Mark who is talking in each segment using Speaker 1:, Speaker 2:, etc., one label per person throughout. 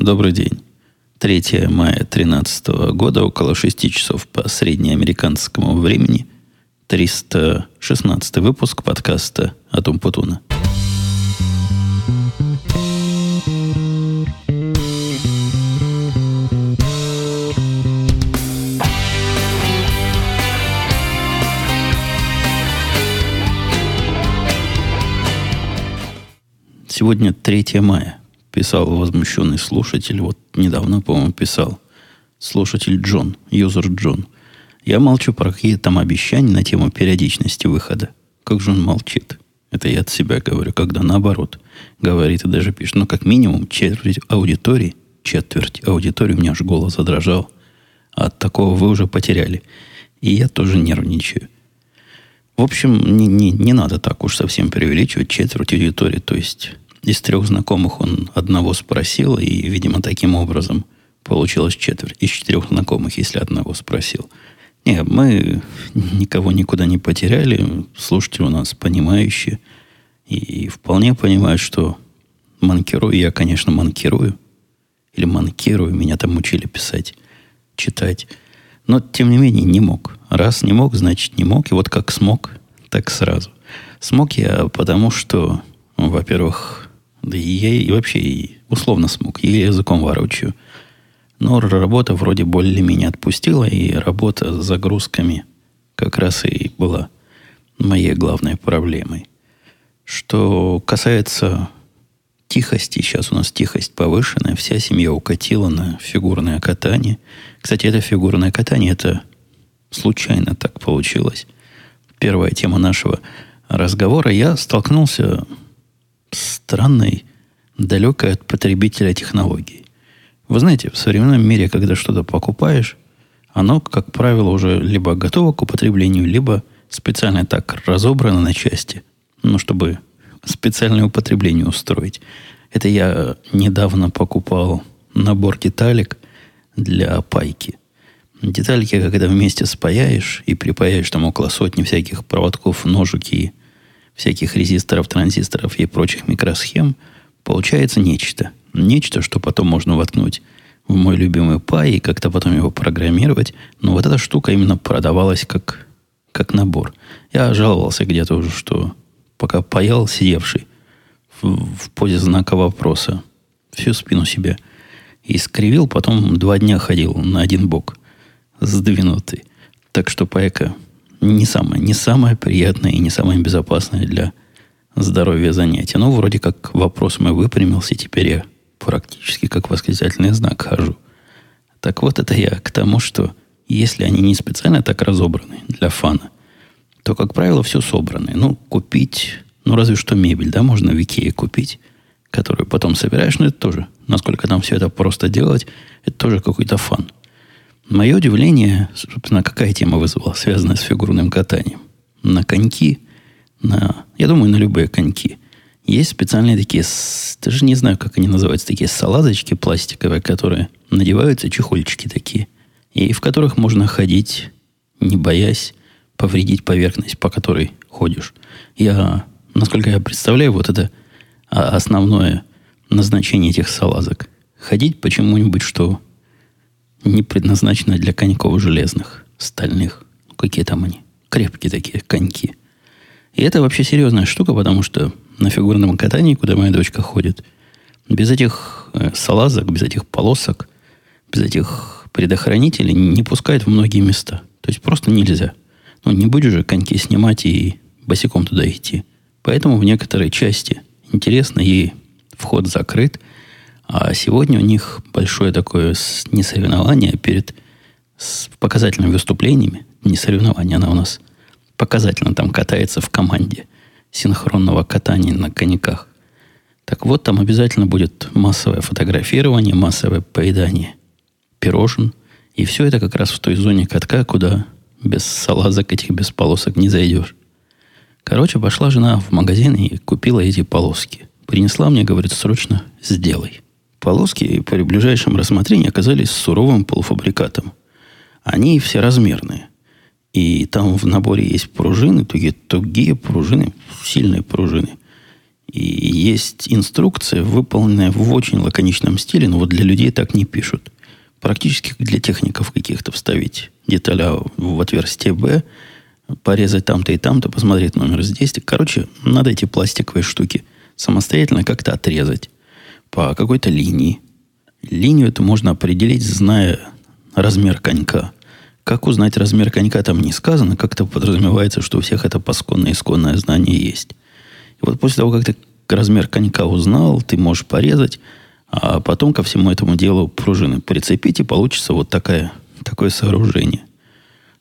Speaker 1: Добрый день. 3 мая 2013 года, около 6 часов по среднеамериканскому времени, 316 выпуск подкаста «Атум Путуна». Сегодня 3 мая писал возмущенный слушатель, вот недавно, по-моему, писал, слушатель Джон, юзер Джон. Я молчу про какие там обещания на тему периодичности выхода. Как же он молчит? Это я от себя говорю, когда наоборот говорит и даже пишет. Ну, как минимум, четверть аудитории, четверть аудитории, у меня аж голос задрожал. А от такого вы уже потеряли. И я тоже нервничаю. В общем, не, не, не надо так уж совсем преувеличивать четверть аудитории. То есть из трех знакомых он одного спросил, и, видимо, таким образом получилось четверть. Из четырех знакомых, если одного спросил. Нет, мы никого никуда не потеряли. Слушатели у нас понимающие. И вполне понимают, что манкирую. Я, конечно, манкирую. Или манкирую. Меня там учили писать, читать. Но, тем не менее, не мог. Раз не мог, значит, не мог. И вот как смог, так сразу. Смог я потому, что, во-первых, да и я и вообще и условно смог. Я языком ворочаю. Но работа вроде более-менее отпустила, и работа с загрузками как раз и была моей главной проблемой. Что касается тихости, сейчас у нас тихость повышенная, вся семья укатила на фигурное катание. Кстати, это фигурное катание, это случайно так получилось. Первая тема нашего разговора. Я столкнулся странной, далекой от потребителя технологии. Вы знаете, в современном мире, когда что-то покупаешь, оно, как правило, уже либо готово к употреблению, либо специально так разобрано на части, ну, чтобы специальное употребление устроить. Это я недавно покупал набор деталек для пайки. Детальки, когда вместе спаяешь и припаяешь там около сотни всяких проводков, ножики всяких резисторов, транзисторов и прочих микросхем, получается нечто. Нечто, что потом можно воткнуть в мой любимый пай и как-то потом его программировать. Но вот эта штука именно продавалась как, как набор. Я жаловался где-то уже, что пока паял сидевший в, в позе знака вопроса всю спину себя и скривил, потом два дня ходил на один бок сдвинутый. Так что пайка не самое, не самое приятное и не самое безопасное для здоровья занятие. Но вроде как вопрос мой выпрямился, теперь я практически как восклицательный знак хожу. Так вот, это я к тому, что если они не специально так разобраны для фана, то, как правило, все собрано. Ну, купить, ну, разве что мебель, да, можно в Икее купить, которую потом собираешь, но это тоже, насколько там все это просто делать, это тоже какой-то фан. Мое удивление, собственно, какая тема вызвала, связанная с фигурным катанием. На коньки, на, я думаю, на любые коньки. Есть специальные такие, даже не знаю, как они называются, такие салазочки пластиковые, которые надеваются, чехольчики такие, и в которых можно ходить, не боясь повредить поверхность, по которой ходишь. Я, насколько я представляю, вот это основное назначение этих салазок. Ходить почему-нибудь, что не предназначена для коньков железных, стальных. Ну, какие там они? Крепкие такие коньки. И это вообще серьезная штука, потому что на фигурном катании, куда моя дочка ходит, без этих э, салазок, без этих полосок, без этих предохранителей не пускают в многие места. То есть просто нельзя. Ну, не будешь же коньки снимать и босиком туда идти. Поэтому в некоторой части интересно, ей вход закрыт – а сегодня у них большое такое не соревнование перед с показательными выступлениями. Не соревнование, она у нас показательно там катается в команде синхронного катания на коньках. Так вот, там обязательно будет массовое фотографирование, массовое поедание пирожен. И все это как раз в той зоне катка, куда без салазок этих, без полосок не зайдешь. Короче, пошла жена в магазин и купила эти полоски. Принесла мне, говорит, срочно сделай. Полоски при ближайшем рассмотрении оказались суровым полуфабрикатом. Они все размерные. И там в наборе есть пружины, тугие, тугие пружины, сильные пружины. И есть инструкция, выполненная в очень лаконичном стиле, но вот для людей так не пишут. Практически для техников каких-то вставить деталя в отверстие B, порезать там-то и там-то, посмотреть номер здесь. Короче, надо эти пластиковые штуки самостоятельно как-то отрезать по какой-то линии. Линию эту можно определить, зная размер конька. Как узнать размер конька, там не сказано. Как-то подразумевается, что у всех это пасконное исконное знание есть. И вот после того, как ты размер конька узнал, ты можешь порезать, а потом ко всему этому делу пружины прицепить, и получится вот такая, такое сооружение.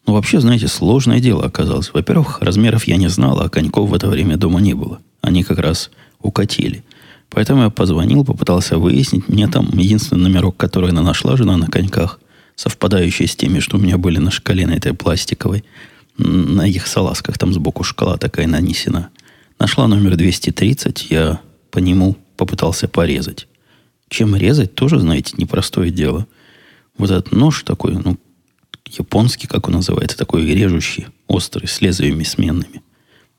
Speaker 1: Ну, вообще, знаете, сложное дело оказалось. Во-первых, размеров я не знал, а коньков в это время дома не было. Они как раз укатили. Поэтому я позвонил, попытался выяснить. Мне там единственный номерок, который она нашла, жена на коньках, совпадающий с теми, что у меня были на шкале на этой пластиковой, на их салазках, там сбоку шкала такая нанесена. Нашла номер 230, я по нему попытался порезать. Чем резать, тоже, знаете, непростое дело. Вот этот нож такой, ну, японский, как он называется, такой режущий, острый, с лезвиями сменными.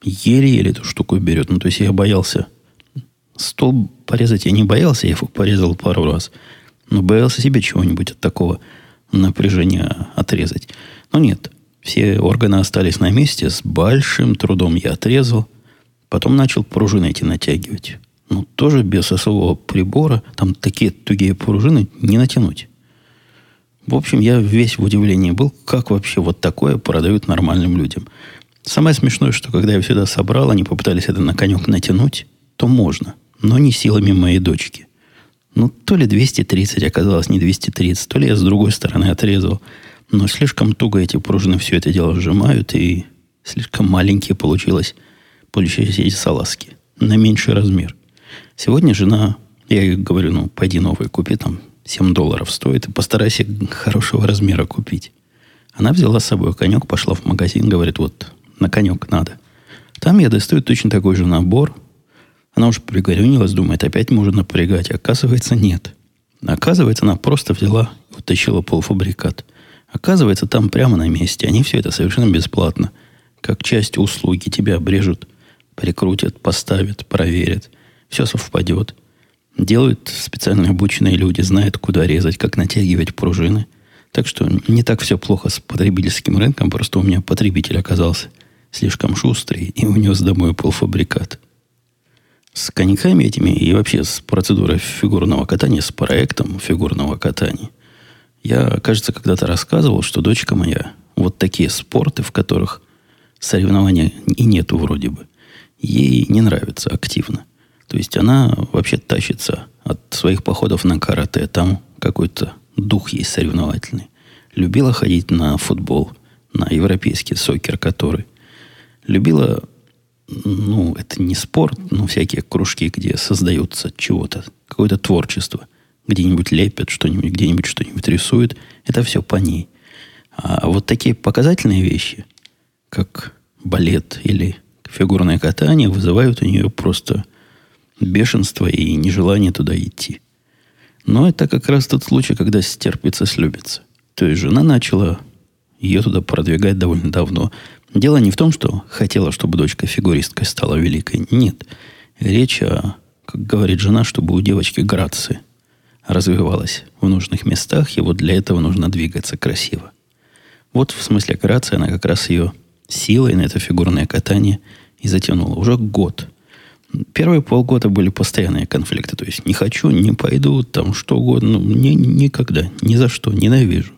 Speaker 1: Еле-еле эту штуку берет. Ну, то есть я боялся. Стол порезать я не боялся, я его порезал пару раз. Но боялся себе чего-нибудь от такого напряжения отрезать. Но нет, все органы остались на месте. С большим трудом я отрезал – Потом начал пружины эти натягивать. Ну, тоже без особого прибора. Там такие тугие пружины не натянуть. В общем, я весь в удивлении был, как вообще вот такое продают нормальным людям. Самое смешное, что когда я все это собрал, они попытались это на конек натянуть, то можно, но не силами моей дочки. Ну, то ли 230 оказалось не 230, то ли я с другой стороны отрезал. Но слишком туго эти пружины все это дело сжимают, и слишком маленькие получилось получились эти салазки на меньший размер. Сегодня жена, я ей говорю, ну, пойди новые купи, там 7 долларов стоит, и постарайся хорошего размера купить. Она взяла с собой конек, пошла в магазин, говорит, вот, на конек надо. Там я достаю точно такой же набор. Она уже пригорюнилась, думает, опять можно напрягать. Оказывается, нет. Оказывается, она просто взяла и утащила полуфабрикат. Оказывается, там прямо на месте. Они все это совершенно бесплатно. Как часть услуги тебя обрежут – прикрутят, поставят, проверят. Все совпадет. Делают специально обученные люди, знают, куда резать, как натягивать пружины. Так что не так все плохо с потребительским рынком, просто у меня потребитель оказался слишком шустрый и унес домой полфабрикат. С коньками этими и вообще с процедурой фигурного катания, с проектом фигурного катания, я, кажется, когда-то рассказывал, что дочка моя вот такие спорты, в которых соревнования и нету вроде бы, ей не нравится активно. То есть она вообще тащится от своих походов на карате. Там какой-то дух есть соревновательный. Любила ходить на футбол, на европейский сокер, который. Любила, ну, это не спорт, но всякие кружки, где создаются чего-то, какое-то творчество. Где-нибудь лепят что-нибудь, где-нибудь что-нибудь рисуют. Это все по ней. А вот такие показательные вещи, как балет или фигурное катание вызывают у нее просто бешенство и нежелание туда идти. Но это как раз тот случай, когда стерпится, слюбится. То есть жена начала ее туда продвигать довольно давно. Дело не в том, что хотела, чтобы дочка фигуристкой стала великой. Нет. Речь о, как говорит жена, чтобы у девочки грация развивалась в нужных местах, и вот для этого нужно двигаться красиво. Вот в смысле грации она как раз ее силой на это фигурное катание – и затянуло. Уже год. Первые полгода были постоянные конфликты. То есть не хочу, не пойду, там что угодно. Ну, ни, никогда, ни за что, ненавижу.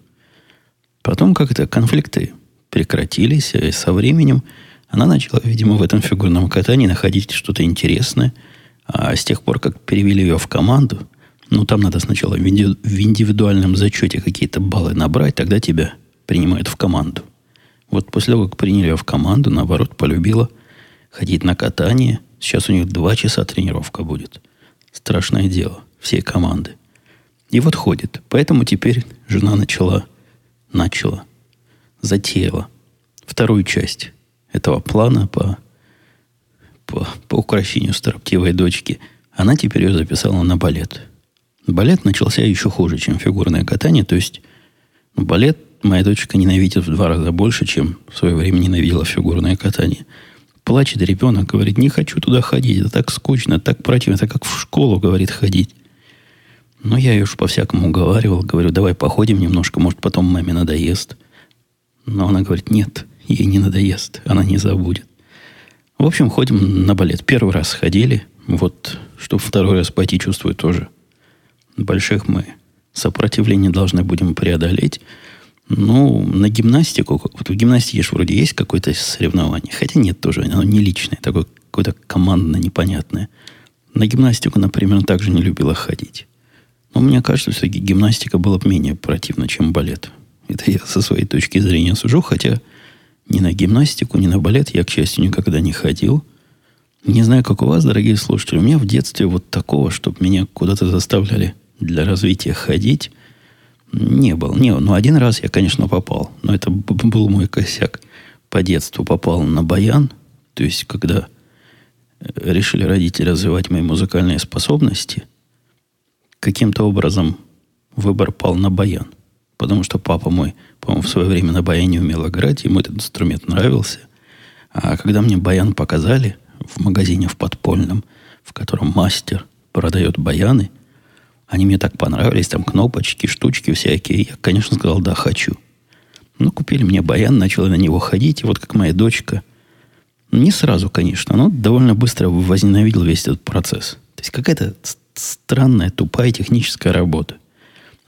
Speaker 1: Потом как-то конфликты прекратились, и со временем она начала, видимо, в этом фигурном катании находить что-то интересное. А с тех пор, как перевели ее в команду, ну, там надо сначала в индивидуальном зачете какие-то баллы набрать, тогда тебя принимают в команду. Вот после того, как приняли ее в команду, наоборот, полюбила – ходить на катание. Сейчас у них два часа тренировка будет. Страшное дело. Всей команды. И вот ходит. Поэтому теперь жена начала, начала, затеяла вторую часть этого плана по, по, по украшению строптивой дочки. Она теперь ее записала на балет. Балет начался еще хуже, чем фигурное катание. То есть ну, балет моя дочка ненавидит в два раза больше, чем в свое время ненавидела фигурное катание – плачет ребенок, говорит, не хочу туда ходить, это так скучно, так противно, это как в школу, говорит, ходить. Но я ее уж по-всякому уговаривал, говорю, давай походим немножко, может, потом маме надоест. Но она говорит, нет, ей не надоест, она не забудет. В общем, ходим на балет. Первый раз ходили, вот, чтобы второй раз пойти, чувствую тоже. Больших мы сопротивление должны будем преодолеть. Ну, на гимнастику, вот в гимнастике же вроде есть какое-то соревнование, хотя нет тоже, оно не личное, такое какое-то командное, непонятное. На гимнастику, например, также не любила ходить. Но мне кажется, все-таки гимнастика была менее противна, чем балет. Это я со своей точки зрения сужу, хотя ни на гимнастику, ни на балет я, к счастью, никогда не ходил. Не знаю, как у вас, дорогие слушатели, у меня в детстве вот такого, чтобы меня куда-то заставляли для развития ходить, не было. Не, ну, один раз я, конечно, попал. Но это был мой косяк. По детству попал на баян. То есть, когда э, решили родители развивать мои музыкальные способности, каким-то образом выбор пал на баян. Потому что папа мой, по-моему, в свое время на баяне умел играть, ему этот инструмент нравился. А когда мне баян показали в магазине в подпольном, в котором мастер продает баяны – они мне так понравились, там кнопочки, штучки всякие. Я, конечно, сказал, да, хочу. Ну, купили мне баян, начал на него ходить. И вот как моя дочка, не сразу, конечно, но довольно быстро возненавидел весь этот процесс. То есть какая-то странная, тупая техническая работа.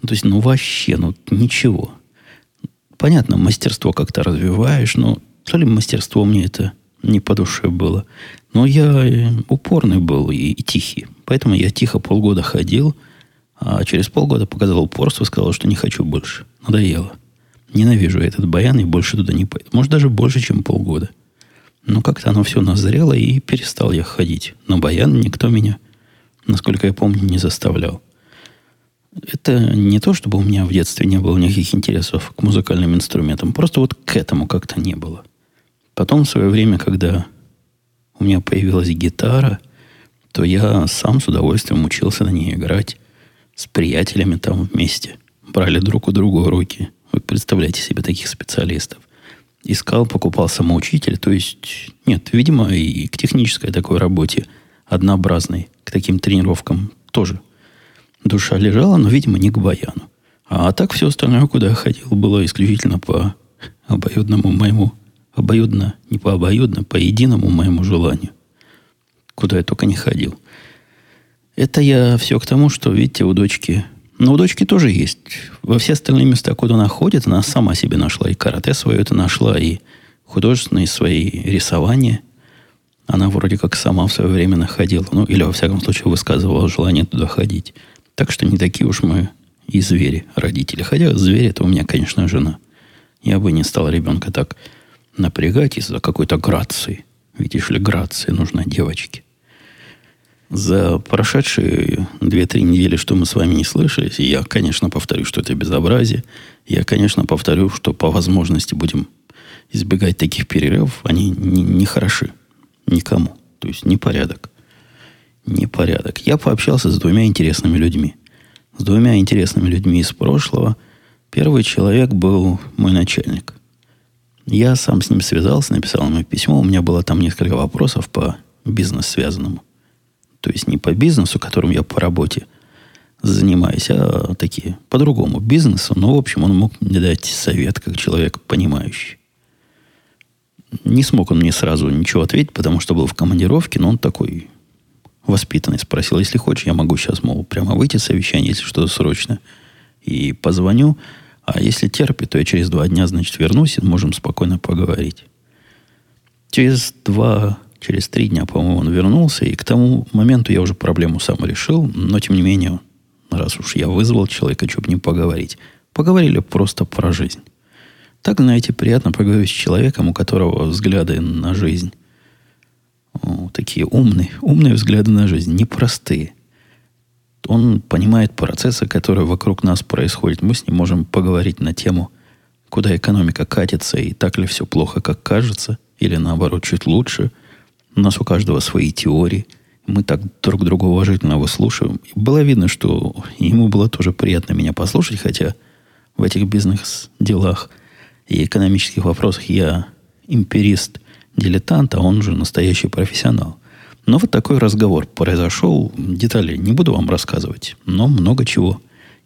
Speaker 1: Ну, то есть, ну, вообще, ну, ничего. Понятно, мастерство как-то развиваешь, но то ли мастерство мне это не по душе было. Но я э, упорный был и, и тихий. Поэтому я тихо полгода ходил – а через полгода показал упорство, сказал, что не хочу больше. Надоело. Ненавижу этот баян и больше туда не пойду. Может, даже больше, чем полгода. Но как-то оно все назрело, и перестал я ходить. На баян никто меня, насколько я помню, не заставлял. Это не то, чтобы у меня в детстве не было никаких интересов к музыкальным инструментам. Просто вот к этому как-то не было. Потом в свое время, когда у меня появилась гитара, то я сам с удовольствием учился на ней играть с приятелями там вместе. Брали друг у друга уроки. Вы представляете себе таких специалистов. Искал, покупал самоучитель. То есть, нет, видимо, и к технической такой работе однообразной, к таким тренировкам тоже душа лежала, но, видимо, не к баяну. А так все остальное, куда я ходил, было исключительно по обоюдному моему, обоюдно, не по обоюдно, по единому моему желанию. Куда я только не ходил. Это я все к тому, что, видите, у дочки... Но у дочки тоже есть. Во все остальные места, куда она ходит, она сама себе нашла. И карате свое это нашла, и художественные свои рисования. Она вроде как сама в свое время находила. Ну, или, во всяком случае, высказывала желание туда ходить. Так что не такие уж мы и звери, родители. Хотя звери это у меня, конечно, жена. Я бы не стал ребенка так напрягать из-за какой-то грации. Видишь ли, грации нужна девочке. За прошедшие 2-3 недели, что мы с вами не слышались, я, конечно, повторю, что это безобразие. Я, конечно, повторю, что по возможности будем избегать таких перерывов. Они не, не хороши никому. То есть непорядок. Непорядок. Я пообщался с двумя интересными людьми. С двумя интересными людьми из прошлого. Первый человек был мой начальник. Я сам с ним связался, написал ему письмо. У меня было там несколько вопросов по бизнес связанному. То есть не по бизнесу, которым я по работе занимаюсь, а такие по-другому бизнесу. Но, в общем, он мог мне дать совет, как человек понимающий. Не смог он мне сразу ничего ответить, потому что был в командировке, но он такой воспитанный. Спросил, если хочешь, я могу сейчас, мол, прямо выйти с совещания, если что-то срочно. И позвоню. А если терпит, то я через два дня, значит, вернусь, и можем спокойно поговорить. Через два Через три дня, по-моему, он вернулся, и к тому моменту я уже проблему сам решил, но, тем не менее, раз уж я вызвал человека, чтобы не поговорить, поговорили просто про жизнь. Так, знаете, приятно поговорить с человеком, у которого взгляды на жизнь такие умные, умные взгляды на жизнь, непростые. Он понимает процессы, которые вокруг нас происходят. Мы с ним можем поговорить на тему, куда экономика катится, и так ли все плохо, как кажется, или наоборот, чуть лучше – у нас у каждого свои теории. Мы так друг друга уважительно выслушиваем. И было видно, что ему было тоже приятно меня послушать, хотя в этих бизнес-делах и экономических вопросах я эмпирист дилетант, а он же настоящий профессионал. Но вот такой разговор произошел. Детали не буду вам рассказывать, но много чего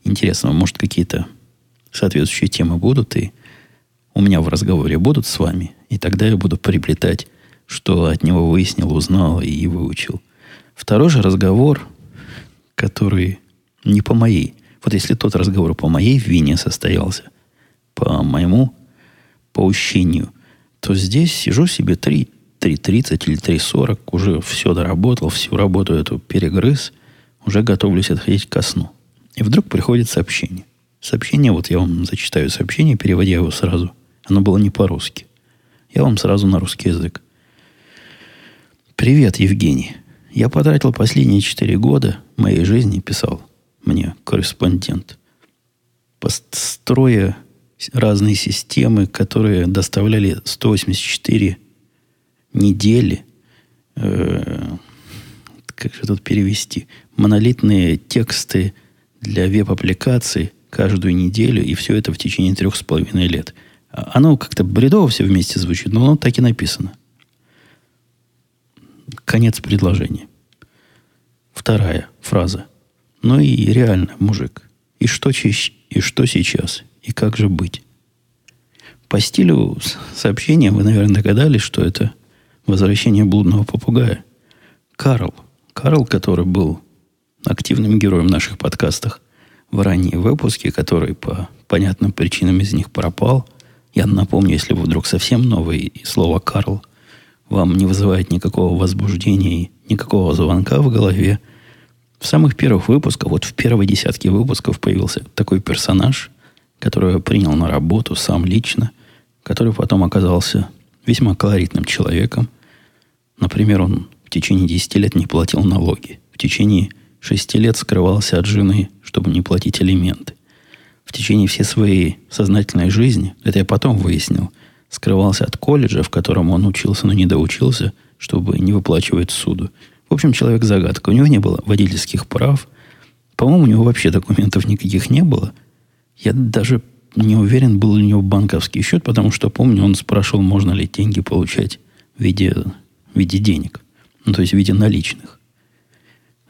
Speaker 1: интересного. Может, какие-то соответствующие темы будут, и у меня в разговоре будут с вами, и тогда я буду приплетать, что от него выяснил, узнал и выучил. Второй же разговор, который не по моей. Вот если тот разговор по моей вине состоялся, по моему поущению, то здесь сижу себе 3, 3.30 или 3.40, уже все доработал, всю работу эту перегрыз, уже готовлюсь отходить ко сну. И вдруг приходит сообщение. Сообщение, вот я вам зачитаю сообщение, переводя его сразу. Оно было не по-русски. Я вам сразу на русский язык. Привет, Евгений. Я потратил последние четыре года моей жизни, писал мне корреспондент, построя разные системы, которые доставляли 184 недели, э, как же тут перевести, монолитные тексты для веб-аппликаций каждую неделю, и все это в течение трех с половиной лет. А оно как-то бредово все вместе звучит, но оно так и написано. Конец предложения. Вторая фраза. Ну и реально, мужик. И что, и что сейчас? И как же быть? По стилю сообщения вы, наверное, догадались, что это возвращение блудного попугая. Карл. Карл, который был активным героем в наших подкастах в ранние выпуски, который по понятным причинам из них пропал. Я напомню, если вы вдруг совсем новый, и слово «Карл» вам не вызывает никакого возбуждения и никакого звонка в голове, в самых первых выпусках, вот в первой десятке выпусков появился такой персонаж, которого принял на работу сам лично, который потом оказался весьма колоритным человеком. Например, он в течение 10 лет не платил налоги. В течение 6 лет скрывался от жены, чтобы не платить алименты. В течение всей своей сознательной жизни, это я потом выяснил, скрывался от колледжа, в котором он учился, но не доучился, чтобы не выплачивать суду. В общем, человек загадка. У него не было водительских прав. По-моему, у него вообще документов никаких не было. Я даже не уверен, был ли у него банковский счет, потому что, помню, он спрашивал, можно ли деньги получать в виде, в виде денег. Ну, то есть в виде наличных.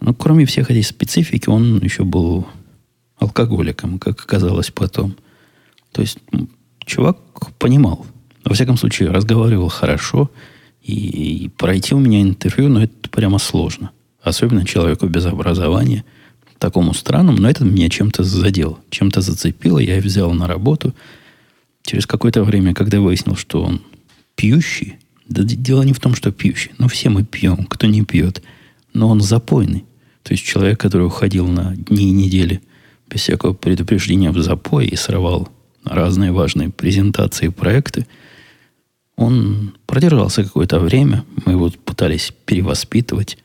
Speaker 1: Но кроме всех этих специфики, он еще был алкоголиком, как оказалось потом. То есть чувак понимал. Во всяком случае, разговаривал хорошо. И, и пройти у меня интервью, ну, это прямо сложно. Особенно человеку без образования, такому странному. Но это меня чем-то задел, чем-то зацепило. Я взял на работу. Через какое-то время, когда выяснил, что он пьющий, да дело не в том, что пьющий. Ну, все мы пьем, кто не пьет. Но он запойный. То есть человек, который уходил на дни и недели без всякого предупреждения в запой и срывал разные важные презентации и проекты, он продержался какое-то время. Мы его пытались перевоспитывать.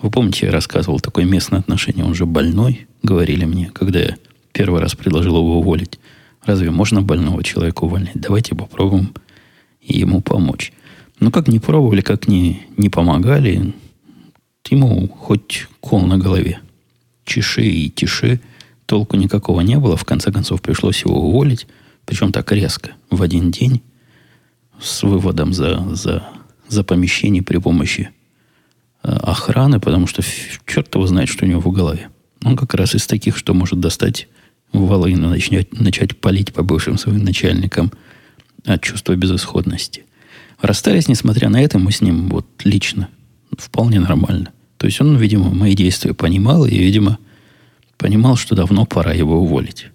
Speaker 1: Вы помните, я рассказывал такое местное отношение. Он же больной, говорили мне, когда я первый раз предложил его уволить. Разве можно больного человека увольнять? Давайте попробуем ему помочь. Ну, как не пробовали, как не, не помогали, ему хоть кол на голове. Чеши и тиши. Толку никакого не было. В конце концов, пришлось его уволить. Причем так резко, в один день, с выводом за, за, за помещение при помощи охраны, потому что черт его знает, что у него в голове. Он как раз из таких, что может достать волыну, начать, начать палить по бывшим своим начальникам от чувства безысходности. Расстались, несмотря на это, мы с ним вот лично вполне нормально. То есть он, видимо, мои действия понимал и, видимо, понимал, что давно пора его уволить.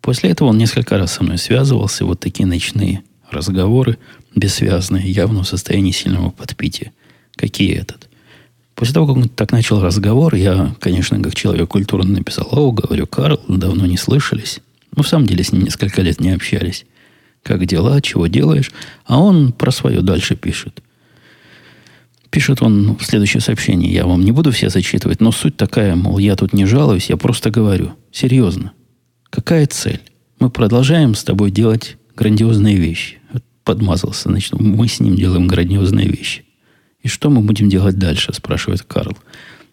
Speaker 1: После этого он несколько раз со мной связывался, вот такие ночные разговоры, бессвязные, явно в состоянии сильного подпития. Какие этот? После того, как он так начал разговор, я, конечно, как человек культурно написал, о, говорю, Карл, давно не слышались. Ну, в самом деле, с ним несколько лет не общались. Как дела, чего делаешь? А он про свое дальше пишет. Пишет он в следующее сообщение. Я вам не буду все зачитывать, но суть такая, мол, я тут не жалуюсь, я просто говорю. Серьезно. Какая цель? Мы продолжаем с тобой делать грандиозные вещи. Подмазался, значит, мы с ним делаем грандиозные вещи. И что мы будем делать дальше, спрашивает Карл.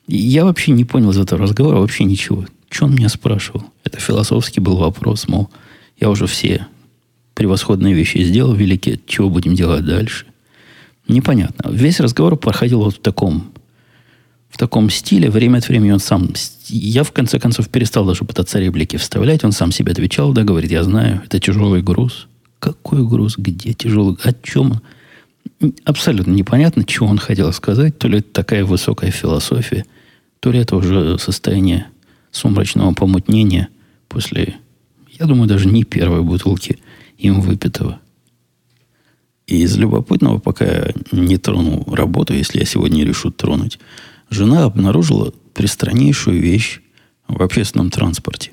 Speaker 1: Я вообще не понял из этого разговора вообще ничего. Что он меня спрашивал? Это философский был вопрос, мол, я уже все превосходные вещи сделал великие, чего будем делать дальше? Непонятно. Весь разговор проходил вот в таком, в таком стиле. Время от времени он сам... Я, в конце концов, перестал даже пытаться реплики вставлять. Он сам себе отвечал, да, говорит, я знаю, это тяжелый груз. Какой груз? Где тяжелый? О чем? Абсолютно непонятно, чего он хотел сказать. То ли это такая высокая философия, то ли это уже состояние сумрачного помутнения после, я думаю, даже не первой бутылки им выпитого. И из любопытного, пока я не трону работу, если я сегодня решу тронуть, жена обнаружила пристраннейшую вещь в общественном транспорте.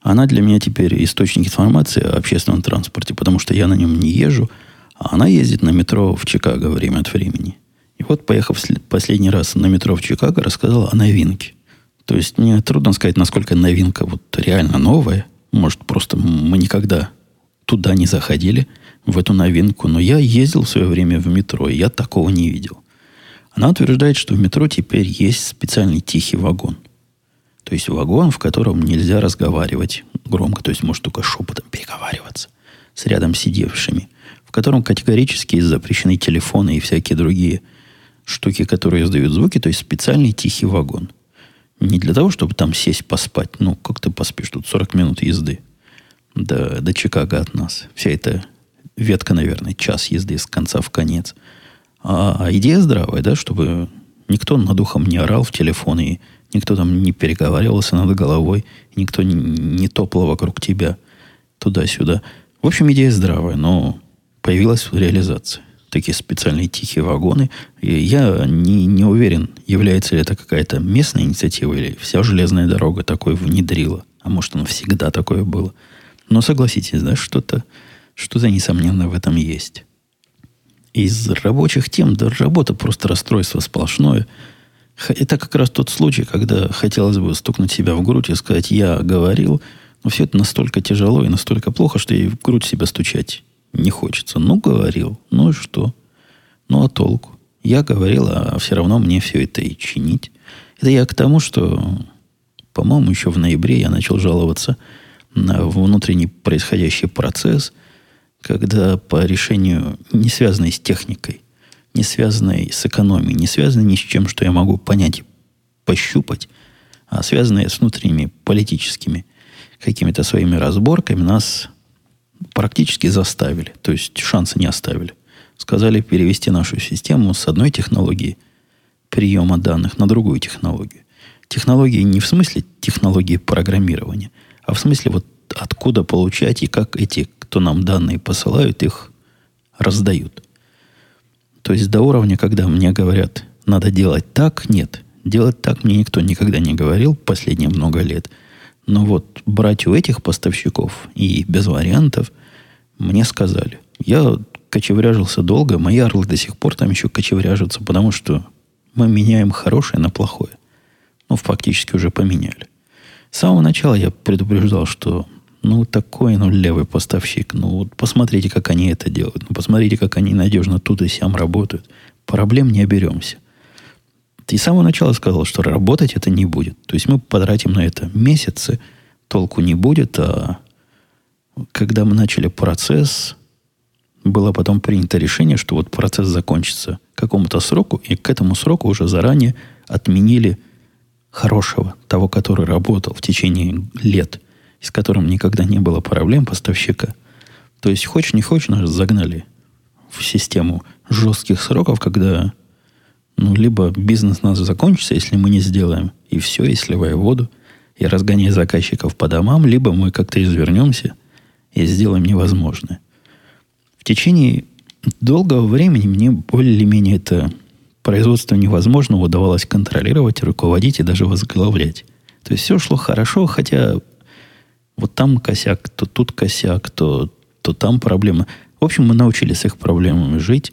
Speaker 1: Она для меня теперь источник информации о общественном транспорте, потому что я на нем не езжу, а она ездит на метро в Чикаго время от времени. И вот, поехав последний раз на метро в Чикаго, рассказала о новинке. То есть мне трудно сказать, насколько новинка вот реально новая. Может, просто мы никогда туда не заходили – в эту новинку, но я ездил в свое время в метро, и я такого не видел. Она утверждает, что в метро теперь есть специальный тихий вагон. То есть вагон, в котором нельзя разговаривать громко, то есть может только шепотом переговариваться с рядом сидевшими, в котором категорически запрещены телефоны и всякие другие штуки, которые издают звуки, то есть специальный тихий вагон. Не для того, чтобы там сесть поспать. Ну, как ты поспишь? Тут 40 минут езды до, до Чикаго от нас. Вся эта ветка, наверное, час езды с конца в конец. А, а идея здравая, да, чтобы никто над ухом не орал в телефон, и никто там не переговаривался над головой, никто не, не топал вокруг тебя туда-сюда. В общем, идея здравая, но появилась реализация. Такие специальные тихие вагоны. И я не, не уверен, является ли это какая-то местная инициатива, или вся железная дорога такой внедрила. А может, оно всегда такое было. Но согласитесь, да, что-то что-то, несомненно, в этом есть. Из рабочих тем, да работа просто расстройство сплошное. Это как раз тот случай, когда хотелось бы стукнуть себя в грудь и сказать, я говорил, но все это настолько тяжело и настолько плохо, что и в грудь себя стучать не хочется. Ну, говорил. Ну и что? Ну, а толку? Я говорил, а все равно мне все это и чинить. Это я к тому, что, по-моему, еще в ноябре я начал жаловаться на внутренний происходящий процесс – когда по решению, не связанной с техникой, не связанной с экономией, не связанной ни с чем, что я могу понять и пощупать, а связанные с внутренними политическими какими-то своими разборками, нас практически заставили, то есть шанса не оставили. Сказали перевести нашу систему с одной технологии приема данных на другую технологию. Технологии не в смысле технологии программирования, а в смысле вот откуда получать и как эти кто нам данные посылают, их раздают. То есть до уровня, когда мне говорят, надо делать так, нет. Делать так мне никто никогда не говорил последние много лет. Но вот брать у этих поставщиков и без вариантов мне сказали. Я кочевряжился долго, мои орлы до сих пор там еще кочевряжутся, потому что мы меняем хорошее на плохое. Ну, фактически уже поменяли. С самого начала я предупреждал, что ну, такой, ну, левый поставщик. Ну, вот посмотрите, как они это делают. Ну, посмотрите, как они надежно тут и сям работают. Проблем не оберемся. Ты с самого начала сказал, что работать это не будет. То есть мы потратим на это месяцы, толку не будет, а когда мы начали процесс, было потом принято решение, что вот процесс закончится к какому-то сроку, и к этому сроку уже заранее отменили хорошего, того, который работал в течение лет – с которым никогда не было проблем поставщика. То есть, хочешь не хочешь, нас загнали в систему жестких сроков, когда ну, либо бизнес нас закончится, если мы не сделаем, и все, и сливая воду, и разгоняя заказчиков по домам, либо мы как-то извернемся и сделаем невозможное. В течение долгого времени мне более-менее это производство невозможного удавалось контролировать, руководить и даже возглавлять. То есть все шло хорошо, хотя вот там косяк, то тут косяк, то, то там проблема. В общем, мы научились с их проблемами жить.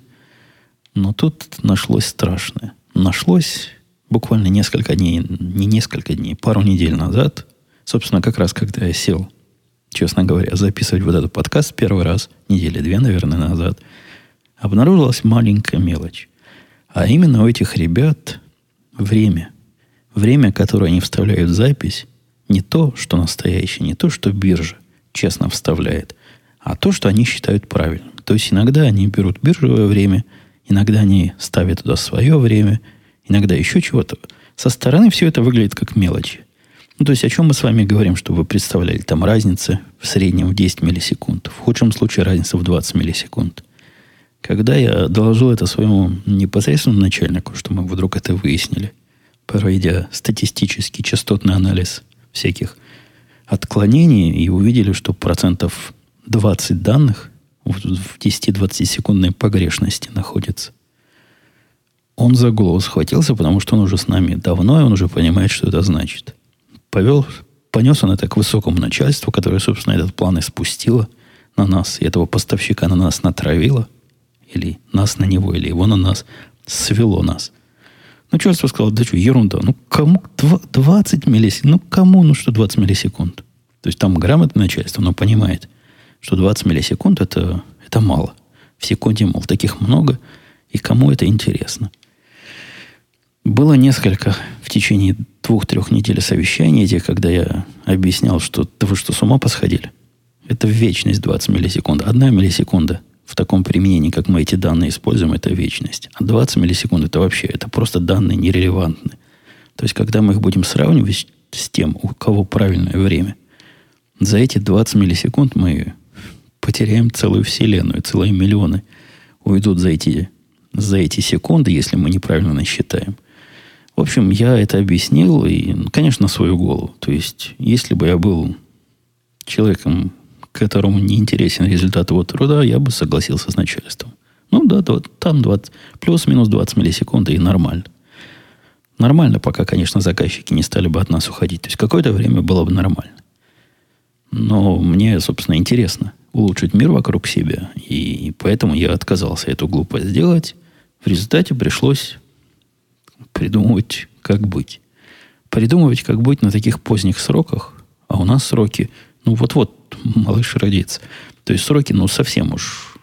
Speaker 1: Но тут нашлось страшное. Нашлось буквально несколько дней, не несколько дней, пару недель назад. Собственно, как раз когда я сел, честно говоря, записывать вот этот подкаст первый раз, недели две, наверное, назад, обнаружилась маленькая мелочь. А именно у этих ребят время. Время, которое они вставляют в запись, не то, что настоящее, не то, что биржа честно вставляет, а то, что они считают правильным. То есть иногда они берут биржевое время Иногда они ставят туда свое время, иногда еще чего-то. Со стороны все это выглядит как мелочи. Ну, то есть, о чем мы с вами говорим, чтобы вы представляли? Там разница в среднем в 10 миллисекунд. В худшем случае разница в 20 миллисекунд. Когда я доложил это своему непосредственному начальнику, что мы вдруг это выяснили, проведя статистический частотный анализ всяких отклонений, и увидели, что процентов 20 данных в 10-20 секундной погрешности находится. Он за голову схватился, потому что он уже с нами давно, и он уже понимает, что это значит. Повел, понес он это к высокому начальству, которое, собственно, этот план и спустило на нас, и этого поставщика на нас натравило, или нас на него, или его на нас, свело нас. Начальство сказало, да что, ерунда, ну кому 20 миллисекунд, ну кому, ну что 20 миллисекунд? То есть там грамотное начальство, оно понимает, что 20 миллисекунд это, это мало. В секунде, мол, таких много, и кому это интересно. Было несколько в течение двух-трех недель совещаний этих, когда я объяснял, что да вы что, с ума посходили? Это вечность 20 миллисекунд. Одна миллисекунда в таком применении, как мы эти данные используем, это вечность. А 20 миллисекунд это вообще, это просто данные нерелевантные. То есть, когда мы их будем сравнивать с тем, у кого правильное время, за эти 20 миллисекунд мы потеряем целую вселенную, целые миллионы уйдут за эти, за эти секунды, если мы неправильно насчитаем. В общем, я это объяснил, и, конечно, на свою голову. То есть, если бы я был человеком, которому не интересен результат его труда, я бы согласился с начальством. Ну да, там 20, плюс-минус 20 миллисекунд, и нормально. Нормально, пока, конечно, заказчики не стали бы от нас уходить. То есть какое-то время было бы нормально. Но мне, собственно, интересно улучшить мир вокруг себя. И поэтому я отказался эту глупость сделать. В результате пришлось придумывать, как быть. Придумывать, как быть на таких поздних сроках, а у нас сроки, ну вот-вот малыш родится. То есть сроки, ну совсем уж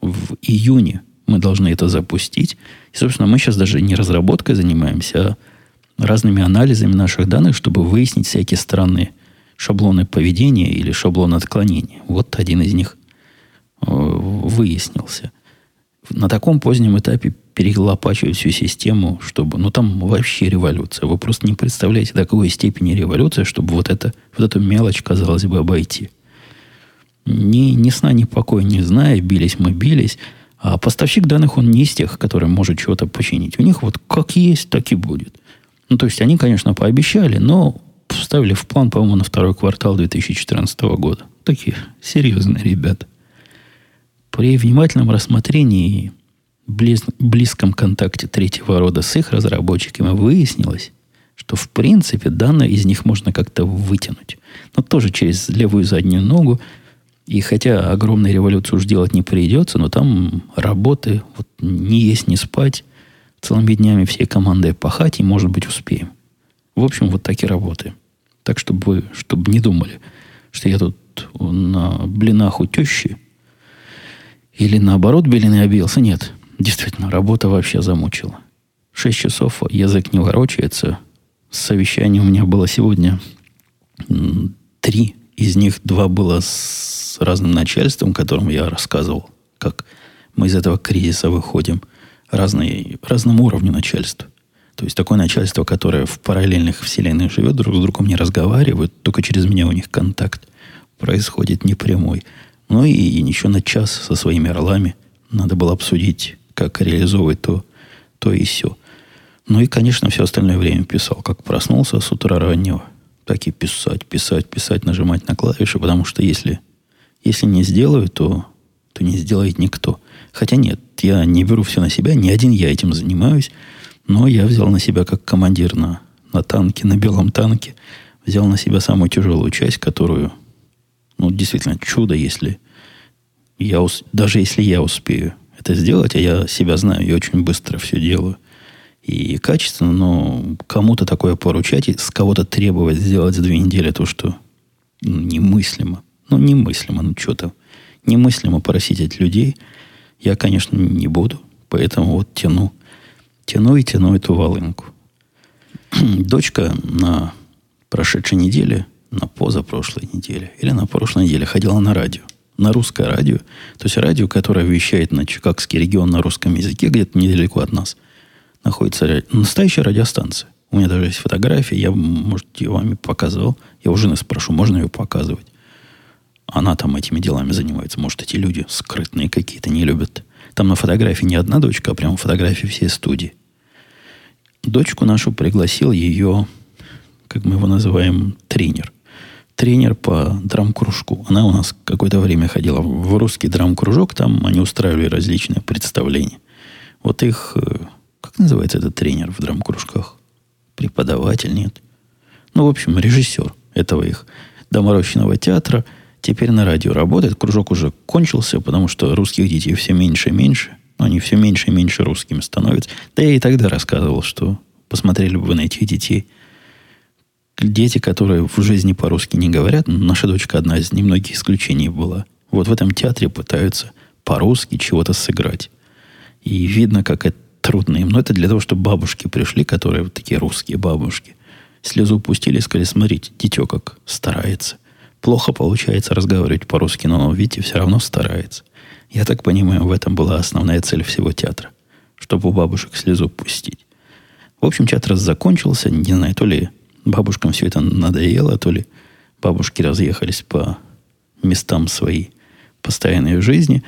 Speaker 1: в июне мы должны это запустить. И, собственно, мы сейчас даже не разработкой занимаемся, а разными анализами наших данных, чтобы выяснить всякие странные шаблоны поведения или шаблоны отклонения. Вот один из них э, выяснился. На таком позднем этапе перелопачивать всю систему, чтобы... Ну, там вообще революция. Вы просто не представляете, до какой степени революция, чтобы вот, это, вот эту мелочь, казалось бы, обойти. Ни, ни сна, ни покоя не зная, бились мы, бились. А поставщик данных, он не из тех, который может чего-то починить. У них вот как есть, так и будет. Ну, то есть, они, конечно, пообещали, но вставили в план, по-моему, на второй квартал 2014 года. Такие серьезные ребята. При внимательном рассмотрении близ, близком контакте третьего рода с их разработчиками выяснилось, что в принципе данные из них можно как-то вытянуть. Но тоже через левую заднюю ногу. И хотя огромной революцию уж делать не придется, но там работы, вот не есть, не спать, целыми днями всей командой пахать, и, может быть, успеем. В общем, вот так и работаем. Так, чтобы вы чтобы не думали, что я тут на блинах у тещи или наоборот белины объелся. Нет, действительно, работа вообще замучила. Шесть часов язык не ворочается. Совещание у меня было сегодня три. Из них два было с разным начальством, которому я рассказывал, как мы из этого кризиса выходим. Разные, разному уровню начальства. То есть такое начальство, которое в параллельных вселенных живет, друг с другом не разговаривают, только через меня у них контакт происходит непрямой. Ну и, еще на час со своими орлами надо было обсудить, как реализовывать то, то и все. Ну и, конечно, все остальное время писал. Как проснулся с утра раннего, так и писать, писать, писать, нажимать на клавиши, потому что если, если не сделаю, то, то не сделает никто. Хотя нет, я не беру все на себя, не один я этим занимаюсь. Но я взял на себя как командир на, на танке, на белом танке, взял на себя самую тяжелую часть, которую, ну, действительно, чудо, если я, даже если я успею это сделать, а я себя знаю, я очень быстро все делаю и качественно, но кому-то такое поручать и с кого-то требовать сделать за две недели то, что ну, немыслимо. Ну, немыслимо, ну, что-то. Немыслимо просить от людей. Я, конечно, не буду, поэтому вот тяну Тяну и тяну эту волынку. Дочка на прошедшей неделе, на позапрошлой неделе или на прошлой неделе ходила на радио. на русское радио. То есть радио, которое вещает на Чикагский регион на русском языке, где-то недалеко от нас, находится настоящая радиостанция. У меня даже есть фотография, я, может, ее вам показывал. Я у жены спрошу, можно ее показывать. Она там этими делами занимается. Может, эти люди скрытные какие-то не любят. Там на фотографии не одна дочка, а прямо фотографии всей студии. Дочку нашу пригласил ее, как мы его называем, тренер. Тренер по драм-кружку. Она у нас какое-то время ходила в русский драм-кружок. Там они устраивали различные представления. Вот их... Э, как называется этот тренер в драм-кружках? Преподаватель, нет? Ну, в общем, режиссер этого их доморощенного театра – Теперь на радио работает. Кружок уже кончился, потому что русских детей все меньше и меньше. Они все меньше и меньше русскими становятся. Да я и тогда рассказывал, что посмотрели бы вы на этих детей. Дети, которые в жизни по-русски не говорят, наша дочка одна из немногих исключений была. Вот в этом театре пытаются по-русски чего-то сыграть. И видно, как это трудно им. Но это для того, чтобы бабушки пришли, которые вот такие русские бабушки, слезу пустили и сказали, смотрите, дитё как старается плохо получается разговаривать по-русски, но, видите, все равно старается. Я так понимаю, в этом была основная цель всего театра. Чтобы у бабушек слезу пустить. В общем, театр закончился. Не знаю, то ли бабушкам все это надоело, то ли бабушки разъехались по местам своей постоянной жизни.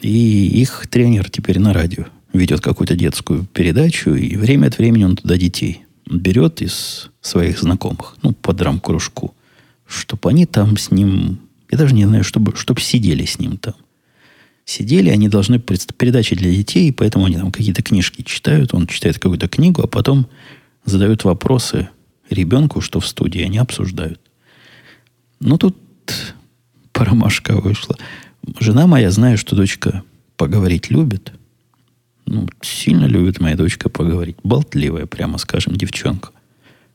Speaker 1: И их тренер теперь на радио ведет какую-то детскую передачу, и время от времени он туда детей берет из своих знакомых, ну, по драм-кружку чтобы они там с ним, я даже не знаю, чтобы, чтобы сидели с ним там. Сидели, они должны передачи для детей, поэтому они там какие-то книжки читают, он читает какую-то книгу, а потом задают вопросы ребенку, что в студии они обсуждают. Ну, тут промашка вышла. Жена моя, знаю, что дочка поговорить любит. Ну, сильно любит моя дочка поговорить. Болтливая, прямо скажем, девчонка.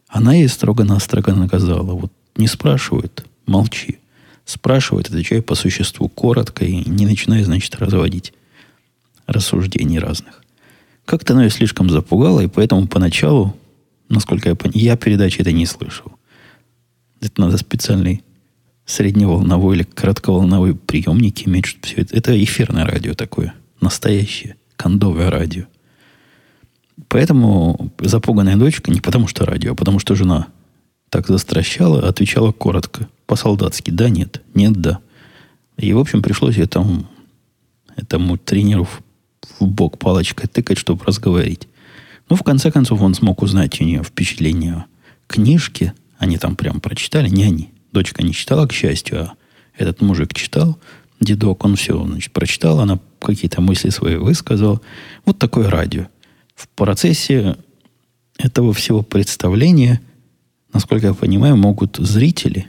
Speaker 1: Она ей строго-настрого наказала. Вот не спрашивают, молчи. Спрашивают, отвечай по существу коротко и не начинай, значит, разводить рассуждений разных. Как-то оно ее слишком запугало, и поэтому поначалу, насколько я понял, я передачи это не слышал. Это надо специальный средневолновой или коротковолновой приемник иметь, чтобы все это... Это эфирное радио такое, настоящее, кондовое радио. Поэтому запуганная дочка не потому что радио, а потому что жена так застращала, отвечала коротко, по-солдатски. Да, нет, нет, да. И, в общем, пришлось этому, этому тренеру в, в бок палочкой тыкать, чтобы разговорить. Ну, в конце концов, он смог узнать у нее впечатление книжки. Они там прям прочитали. Не они. Дочка не читала, к счастью, а этот мужик читал. Дедок, он все, значит, прочитал. Она какие-то мысли свои высказала. Вот такое радио. В процессе этого всего представления – насколько я понимаю, могут зрители,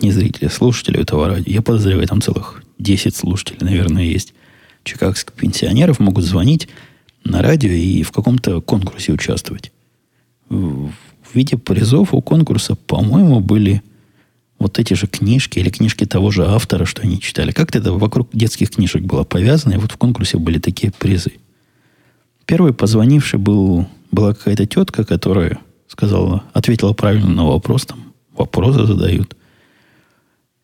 Speaker 1: не зрители, а слушатели этого радио, я подозреваю, там целых 10 слушателей, наверное, есть, чикагских пенсионеров могут звонить на радио и в каком-то конкурсе участвовать. В виде призов у конкурса, по-моему, были вот эти же книжки или книжки того же автора, что они читали. Как-то это вокруг детских книжек было повязано, и вот в конкурсе были такие призы. Первый позвонивший был, была какая-то тетка, которая сказала, ответила правильно на вопрос, там вопросы задают.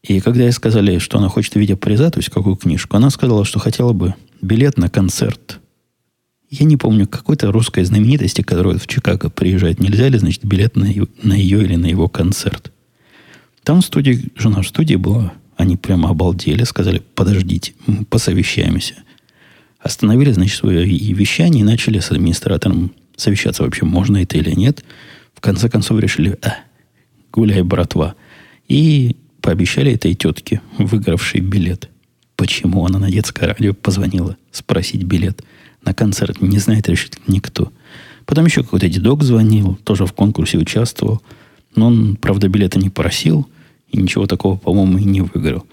Speaker 1: И когда ей сказали, что она хочет видеть приза, то есть какую книжку, она сказала, что хотела бы билет на концерт. Я не помню, какой-то русской знаменитости, которая в Чикаго приезжает, нельзя ли, значит, билет на ее, на ее или на его концерт. Там в студии, жена в студии была, они прямо обалдели, сказали, подождите, мы посовещаемся. Остановили, значит, свое вещание и начали с администратором совещаться вообще, можно это или нет – конце концов решили, а, гуляй, братва. И пообещали этой тетке, выигравшей билет. Почему она на детское радио позвонила спросить билет на концерт, не знает решительно никто. Потом еще какой-то дедок звонил, тоже в конкурсе участвовал. Но он, правда, билета не просил и ничего такого, по-моему, и не выиграл.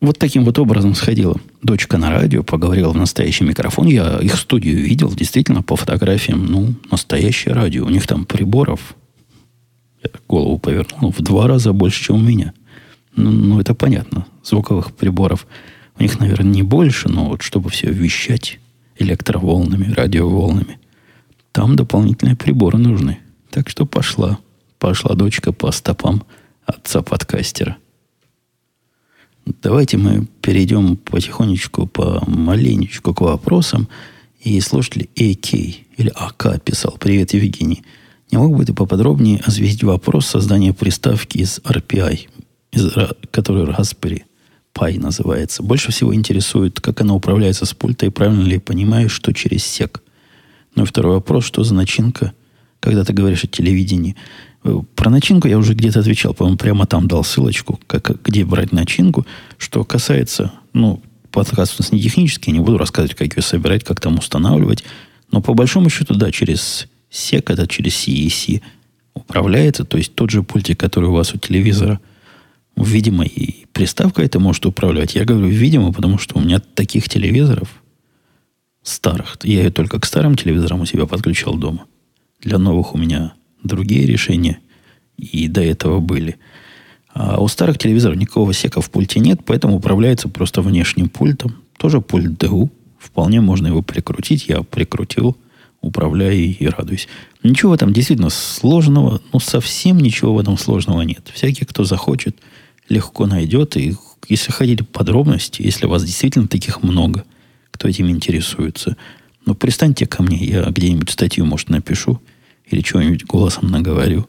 Speaker 1: Вот таким вот образом сходила дочка на радио, поговорила в настоящий микрофон. Я их студию видел, действительно, по фотографиям, ну, настоящее радио. У них там приборов, я голову повернул, ну, в два раза больше, чем у меня. Ну, ну, это понятно, звуковых приборов. У них, наверное, не больше, но вот чтобы все вещать электроволнами, радиоволнами, там дополнительные приборы нужны. Так что пошла, пошла дочка по стопам отца подкастера. Давайте мы перейдем потихонечку, по маленечку к вопросам. И слушатель АК или АК писал. Привет, Евгений. Не мог бы ты поподробнее осветить вопрос создания приставки из RPI, из, который Raspberry Pi называется? Больше всего интересует, как она управляется с пульта и правильно ли понимаешь, что через сек. Ну и второй вопрос, что за начинка, когда ты говоришь о телевидении. Э, про начинку я уже где-то отвечал, по-моему, прямо там дал ссылочку, как, где брать начинку. Что касается, ну, подкаст у нас не технический, я не буду рассказывать, как ее собирать, как там устанавливать. Но по большому счету, да, через SEC, это через CEC управляется. То есть тот же пультик, который у вас у телевизора, видимо, и приставка это может управлять. Я говорю видимо, потому что у меня таких телевизоров старых, я ее только к старым телевизорам у себя подключал дома. Для новых у меня другие решения и до этого были. А у старых телевизоров никакого сека в пульте нет, поэтому управляется просто внешним пультом. Тоже пульт DU. Вполне можно его прикрутить. Я прикрутил, управляю и радуюсь. Ничего в этом действительно сложного, ну совсем ничего в этом сложного нет. Всякий, кто захочет, легко найдет. И если хотите подробности, если вас действительно таких много, кто этим интересуется, ну пристаньте ко мне, я где-нибудь статью, может, напишу – или чего-нибудь голосом наговорю.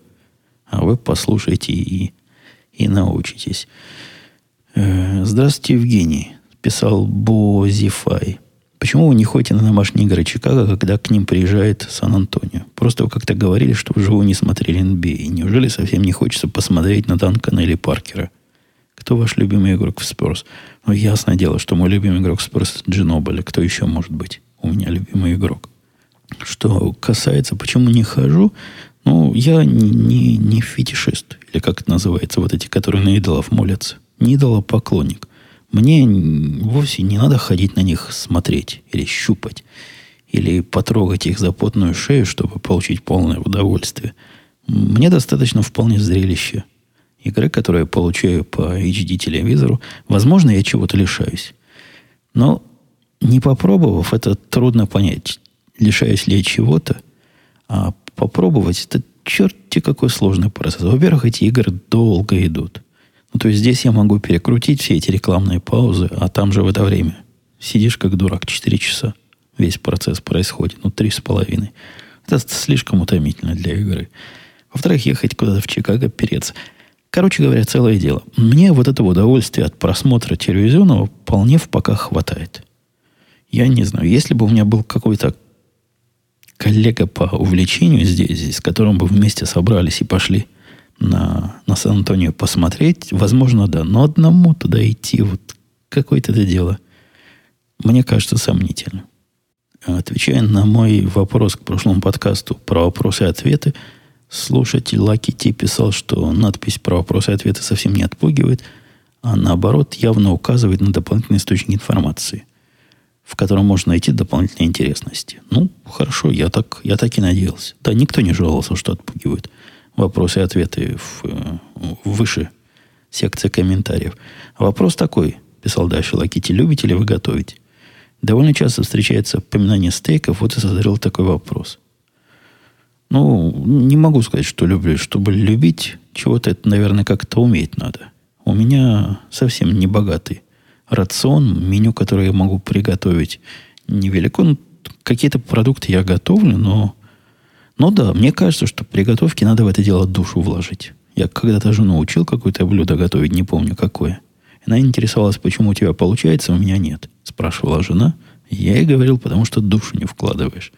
Speaker 1: А вы послушайте и, и научитесь. Э, здравствуйте, Евгений. Писал Бозифай. Почему вы не ходите на домашние игры Чикаго, когда к ним приезжает Сан-Антонио? Просто вы как-то говорили, что вживую не смотрели NBA. Неужели совсем не хочется посмотреть на Данкана или Паркера? Кто ваш любимый игрок в Спорс? Ну, ясное дело, что мой любимый игрок в Спорс Джинобель. Кто еще может быть у меня любимый игрок? Что касается, почему не хожу, ну, я не, не, не фетишист, или как это называется, вот эти, которые на идолов молятся. Не идола поклонник. Мне вовсе не надо ходить на них смотреть или щупать, или потрогать их за потную шею, чтобы получить полное удовольствие. Мне достаточно вполне зрелище игры, которые я получаю по HD-телевизору. Возможно, я чего-то лишаюсь. Но не попробовав, это трудно понять, лишаюсь ли я чего-то, а попробовать, это черти какой сложный процесс. Во-первых, эти игры долго идут. Ну, то есть здесь я могу перекрутить все эти рекламные паузы, а там же в это время сидишь как дурак 4 часа. Весь процесс происходит, ну, три с половиной. Это слишком утомительно для игры. Во-вторых, ехать куда-то в Чикаго, переться. Короче говоря, целое дело. Мне вот этого удовольствия от просмотра телевизионного вполне в пока хватает. Я не знаю, если бы у меня был какой-то коллега по увлечению здесь, с которым бы вместе собрались и пошли на, на Сан-Антонио посмотреть, возможно, да. Но одному туда идти, вот какое-то это дело, мне кажется сомнительно. Отвечая на мой вопрос к прошлому подкасту про вопросы и ответы, слушатель Лаки Ти писал, что надпись про вопросы и ответы совсем не отпугивает, а наоборот явно указывает на дополнительные источники информации – в котором можно найти дополнительные интересности. Ну, хорошо, я так, я так и надеялся. Да, никто не жаловался, что отпугивают вопросы и ответы в, в выше секции комментариев. Вопрос такой, писал дальше Лакити, любите ли вы готовить? Довольно часто встречается упоминание стейков, вот и созрел такой вопрос. Ну, не могу сказать, что люблю. Чтобы любить чего-то, это, наверное, как-то уметь надо. У меня совсем не богатый рацион, меню, которое я могу приготовить, невелико. Ну, какие-то продукты я готовлю, но, но да, мне кажется, что при готовке надо в это дело душу вложить. Я когда-то жену учил какое-то блюдо готовить, не помню какое. Она интересовалась, почему у тебя получается, у меня нет. Спрашивала жена. Я ей говорил, потому что душу не вкладываешь.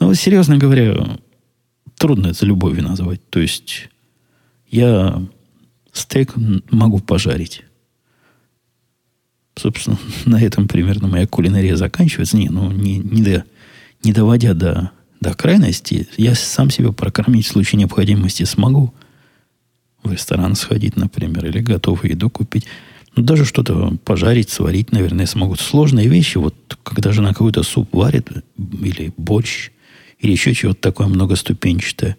Speaker 1: Вот, серьезно говоря, трудно это любовью назвать. То есть я стейк могу пожарить. Собственно, на этом примерно моя кулинария заканчивается. Не, ну, не, не, до, не доводя до, до крайности, я сам себя прокормить в случае необходимости смогу. В ресторан сходить, например, или готовую еду купить. Ну, даже что-то пожарить, сварить, наверное, смогу. Сложные вещи, вот когда жена какой-то суп варит, или борщ, или еще чего-то такое многоступенчатое,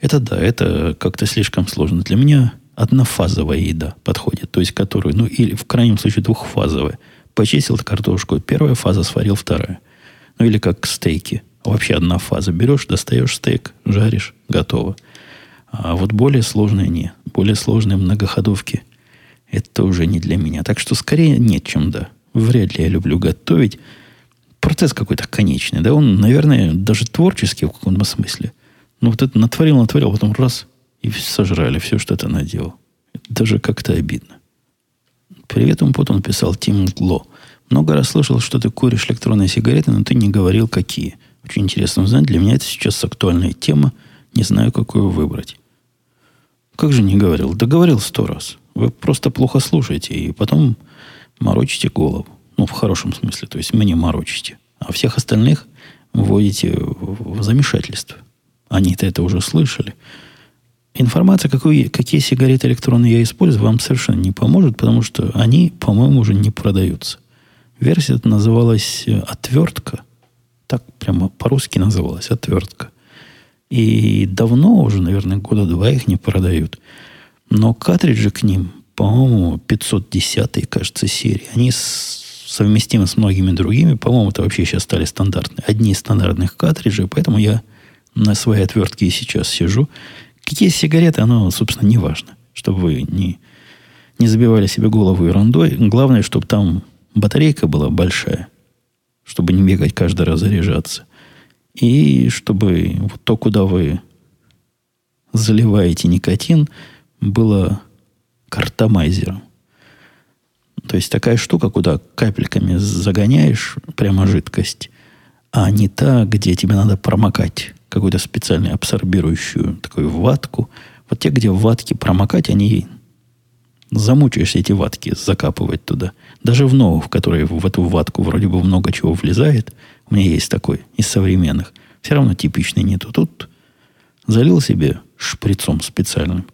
Speaker 1: это да, это как-то слишком сложно. Для меня однофазовая еда подходит, то есть которую, ну или в крайнем случае двухфазовая. Почистил картошку, первая фаза сварил вторая. Ну или как стейки. Вообще одна фаза. Берешь, достаешь стейк, жаришь, готово. А вот более сложные не. Более сложные многоходовки это уже не для меня. Так что скорее нет, чем да. Вряд ли я люблю готовить. Процесс какой-то конечный. Да, он, наверное, даже творческий в каком-то смысле. Ну, вот это натворил, натворил, а потом раз, и сожрали все, что ты наделал. Даже как-то обидно. Привет, Умпут, он писал Тим Гло. Много раз слышал, что ты куришь электронные сигареты, но ты не говорил, какие. Очень интересно узнать. Для меня это сейчас актуальная тема. Не знаю, какую выбрать. Как же не говорил? Да говорил сто раз. Вы просто плохо слушаете, и потом морочите голову. Ну, в хорошем смысле. То есть мне морочите. А всех остальных вводите в замешательство. Они-то это уже слышали. Информация, какую, какие сигареты электронные я использую, вам совершенно не поможет, потому что они, по-моему, уже не продаются. Версия называлась э, «Отвертка». Так прямо по-русски называлась «Отвертка». И давно уже, наверное, года два их не продают. Но картриджи к ним, по-моему, 510 кажется, серии, они совместимы с многими другими. По-моему, это вообще сейчас стали стандартные. Одни из стандартных картриджей, поэтому я на своей отвертке и сейчас сижу. Какие сигареты, оно, собственно, не важно. Чтобы вы не, не забивали себе голову ерундой. Главное, чтобы там батарейка была большая, чтобы не бегать каждый раз заряжаться. И чтобы вот то, куда вы заливаете никотин, было картомайзером. То есть такая штука, куда капельками загоняешь прямо жидкость, а не та, где тебе надо промокать какую-то специальную абсорбирующую такую ватку. Вот те, где в ватке промокать, они замучаешься эти ватки закапывать туда. Даже в новых, в которые в эту ватку вроде бы много чего влезает, у меня есть такой из современных, все равно типичный нету. Тут залил себе шприцом специальным,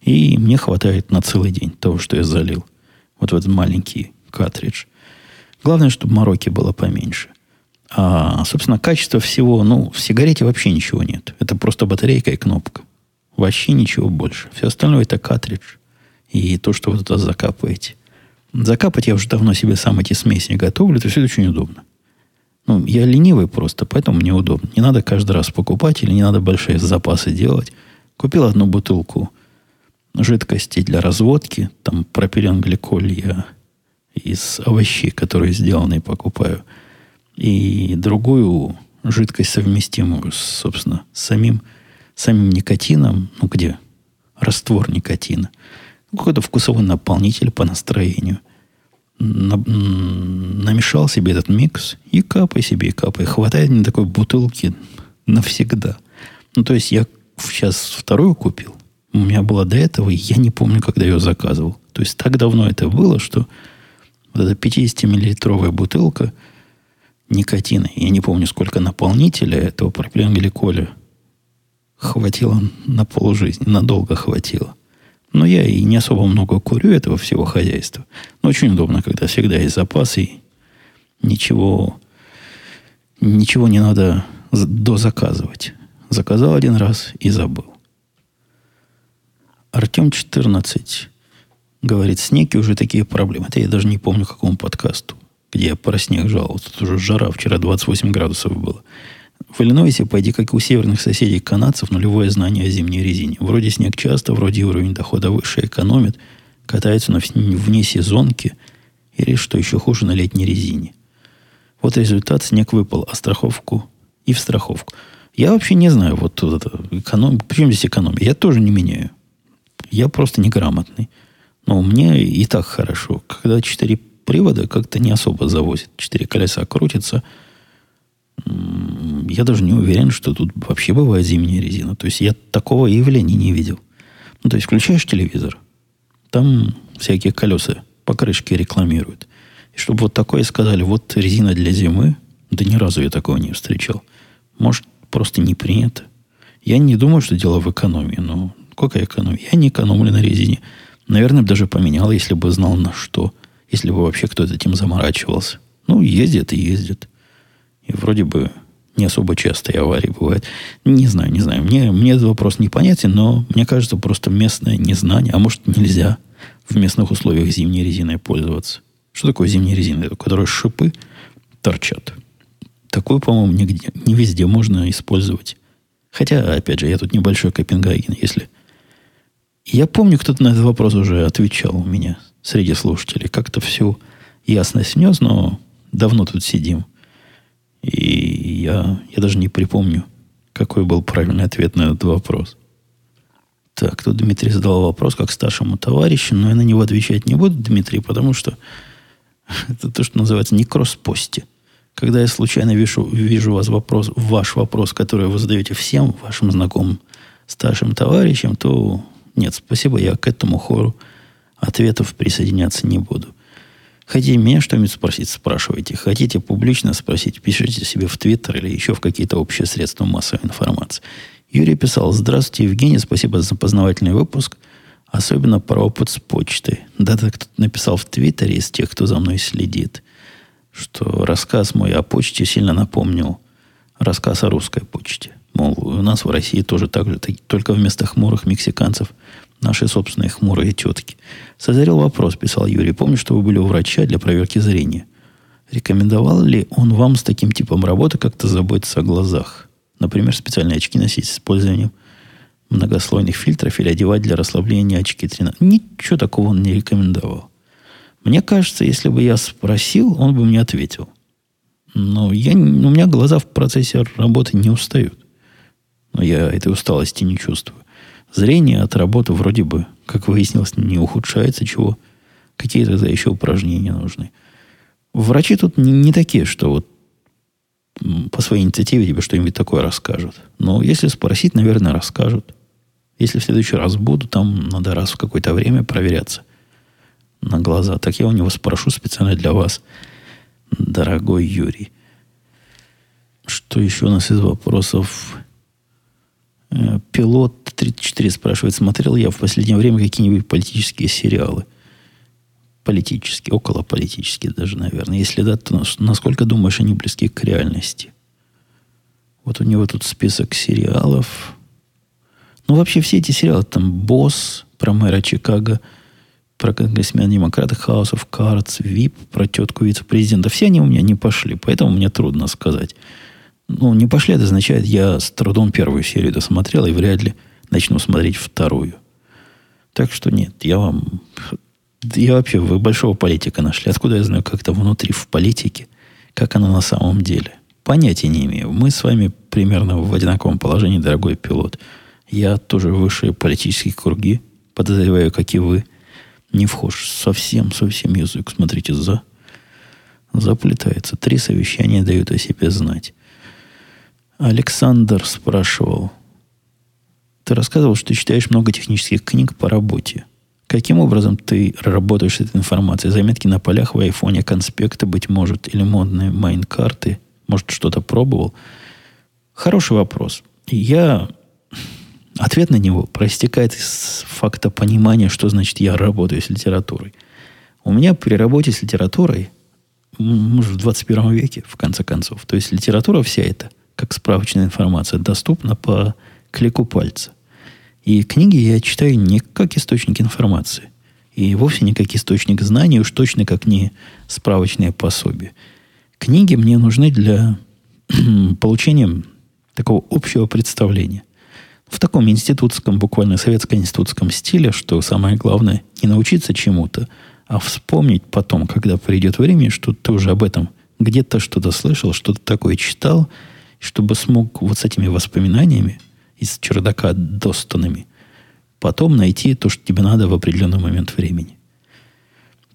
Speaker 1: и мне хватает на целый день того, что я залил. Вот в этот маленький картридж. Главное, чтобы мороки было поменьше. А, собственно, качество всего, ну, в сигарете вообще ничего нет. Это просто батарейка и кнопка. Вообще ничего больше. Все остальное это картридж. И то, что вы туда закапываете. Закапать я уже давно себе сам эти смеси готовлю. Это все очень удобно. Ну, я ленивый просто, поэтому мне удобно. Не надо каждый раз покупать или не надо большие запасы делать. Купил одну бутылку жидкости для разводки. Там пропиленгликоль я из овощей, которые сделаны, покупаю – и другую жидкость, совместимую, собственно, с самим, самим никотином, ну, где раствор никотина, какой-то вкусовой наполнитель по настроению. На, намешал себе этот микс и капай себе, и капай. Хватает мне такой бутылки навсегда. Ну, то есть я сейчас вторую купил. У меня была до этого, и я не помню, когда ее заказывал. То есть так давно это было, что вот эта 50-миллилитровая бутылка – никотина. Я не помню, сколько наполнителя этого пропиленгликоля хватило на полжизни. Надолго хватило. Но я и не особо много курю этого всего хозяйства. Но очень удобно, когда всегда есть запас и ничего, ничего не надо дозаказывать. Заказал один раз и забыл. Артем 14 говорит, снеги уже такие проблемы. Это я даже не помню, какому подкасту где я про снег жаловался. Тут уже жара, вчера 28 градусов было. В Иллинойсе, пойди, как и у северных соседей канадцев, нулевое знание о зимней резине. Вроде снег часто, вроде уровень дохода выше, экономит, катается на вне сезонки или, что еще хуже, на летней резине. Вот результат, снег выпал, а страховку и в страховку. Я вообще не знаю, вот тут это, эконом... Причем здесь экономия? Я тоже не меняю. Я просто неграмотный. Но мне и так хорошо. Когда четыре привода как-то не особо завозит. Четыре колеса крутятся. Я даже не уверен, что тут вообще бывает зимняя резина. То есть я такого явления не видел. Ну, то есть включаешь телевизор, там всякие колеса по крышке рекламируют. И чтобы вот такое сказали, вот резина для зимы, да ни разу я такого не встречал. Может, просто не принято. Я не думаю, что дело в экономии, но какая экономия? Я не экономлю на резине. Наверное, даже поменял, если бы знал на что – если бы вообще кто-то этим заморачивался. Ну, ездит и ездит. И вроде бы не особо часто и аварии бывают. Не знаю, не знаю. Мне, мне этот вопрос непонятен, но мне кажется, просто местное незнание, а может нельзя в местных условиях зимней резиной пользоваться. Что такое зимняя резина? У которой шипы торчат. Такую, по-моему, нигде, не везде можно использовать. Хотя, опять же, я тут небольшой Копенгаген. Если Я помню, кто-то на этот вопрос уже отвечал у меня среди слушателей. Как-то всю ясность внес, но давно тут сидим. И я, я даже не припомню, какой был правильный ответ на этот вопрос. Так, тут Дмитрий задал вопрос как старшему товарищу, но я на него отвечать не буду, Дмитрий, потому что это то, что называется не кросс-пости. Когда я случайно вижу, вижу вас вопрос, ваш вопрос, который вы задаете всем вашим знакомым старшим товарищам, то нет, спасибо, я к этому хору ответов присоединяться не буду. Хотите меня что-нибудь спросить, спрашивайте. Хотите публично спросить, пишите себе в Твиттер или еще в какие-то общие средства массовой информации. Юрий писал, здравствуйте, Евгений, спасибо за познавательный выпуск, особенно про опыт с почтой. Да-да, кто-то написал в Твиттере из тех, кто за мной следит, что рассказ мой о почте сильно напомнил рассказ о русской почте. Мол, у нас в России тоже так же, только вместо хмурых мексиканцев наши собственные хмурые тетки. Созрел вопрос, писал Юрий. Помню, что вы были у врача для проверки зрения. Рекомендовал ли он вам с таким типом работы как-то заботиться о глазах? Например, специальные очки носить с использованием многослойных фильтров или одевать для расслабления очки 13. Ничего такого он не рекомендовал. Мне кажется, если бы я спросил, он бы мне ответил. Но я, у меня глаза в процессе работы не устают. Но я этой усталости не чувствую. Зрение от работы вроде бы, как выяснилось, не ухудшается, чего. Какие тогда еще упражнения нужны. Врачи тут не, не такие, что вот по своей инициативе тебе что-нибудь такое расскажут. Но если спросить, наверное, расскажут. Если в следующий раз буду, там надо раз в какое-то время проверяться на глаза. Так я у него спрошу специально для вас, дорогой Юрий. Что еще у нас из вопросов? Э, пилот 34 спрашивает, смотрел я в последнее время какие-нибудь политические сериалы? Политические, около политические даже, наверное. Если да, то насколько думаешь, они близки к реальности? Вот у него тут список сериалов. Ну, вообще все эти сериалы, там «Босс», про мэра Чикаго, про конгрессмена демократа, House of Cards, VIP, про тетку вице-президента. Все они у меня не пошли, поэтому мне трудно сказать. Ну, не пошли, это означает, я с трудом первую серию досмотрел и вряд ли начну смотреть вторую. Так что нет, я вам... Я вообще, вы большого политика нашли. Откуда я знаю, как это внутри в политике, как оно на самом деле? Понятия не имею. Мы с вами примерно в одинаковом положении, дорогой пилот. Я тоже высшие политические круги, подозреваю, как и вы, не вхож. Совсем, совсем язык, смотрите, за заплетается. Три совещания дают о себе знать. Александр спрашивал. Ты рассказывал, что ты читаешь много технических книг по работе. Каким образом ты работаешь с этой информацией? Заметки на полях в айфоне, конспекты, быть может, или модные майн-карты? Может, что-то пробовал? Хороший вопрос. Я... Ответ на него проистекает из факта понимания, что значит я работаю с литературой. У меня при работе с литературой, может, в 21 веке, в конце концов, то есть литература вся эта – как справочная информация, доступна по клику пальца. И книги я читаю не как источник информации. И вовсе не как источник знаний, уж точно как не справочные пособия. Книги мне нужны для получения такого общего представления. В таком институтском, буквально советско-институтском стиле, что самое главное, не научиться чему-то, а вспомнить потом, когда придет время, что ты уже об этом где-то что-то слышал, что-то такое читал – чтобы смог вот с этими воспоминаниями из чердака достанными потом найти то, что тебе надо в определенный момент времени.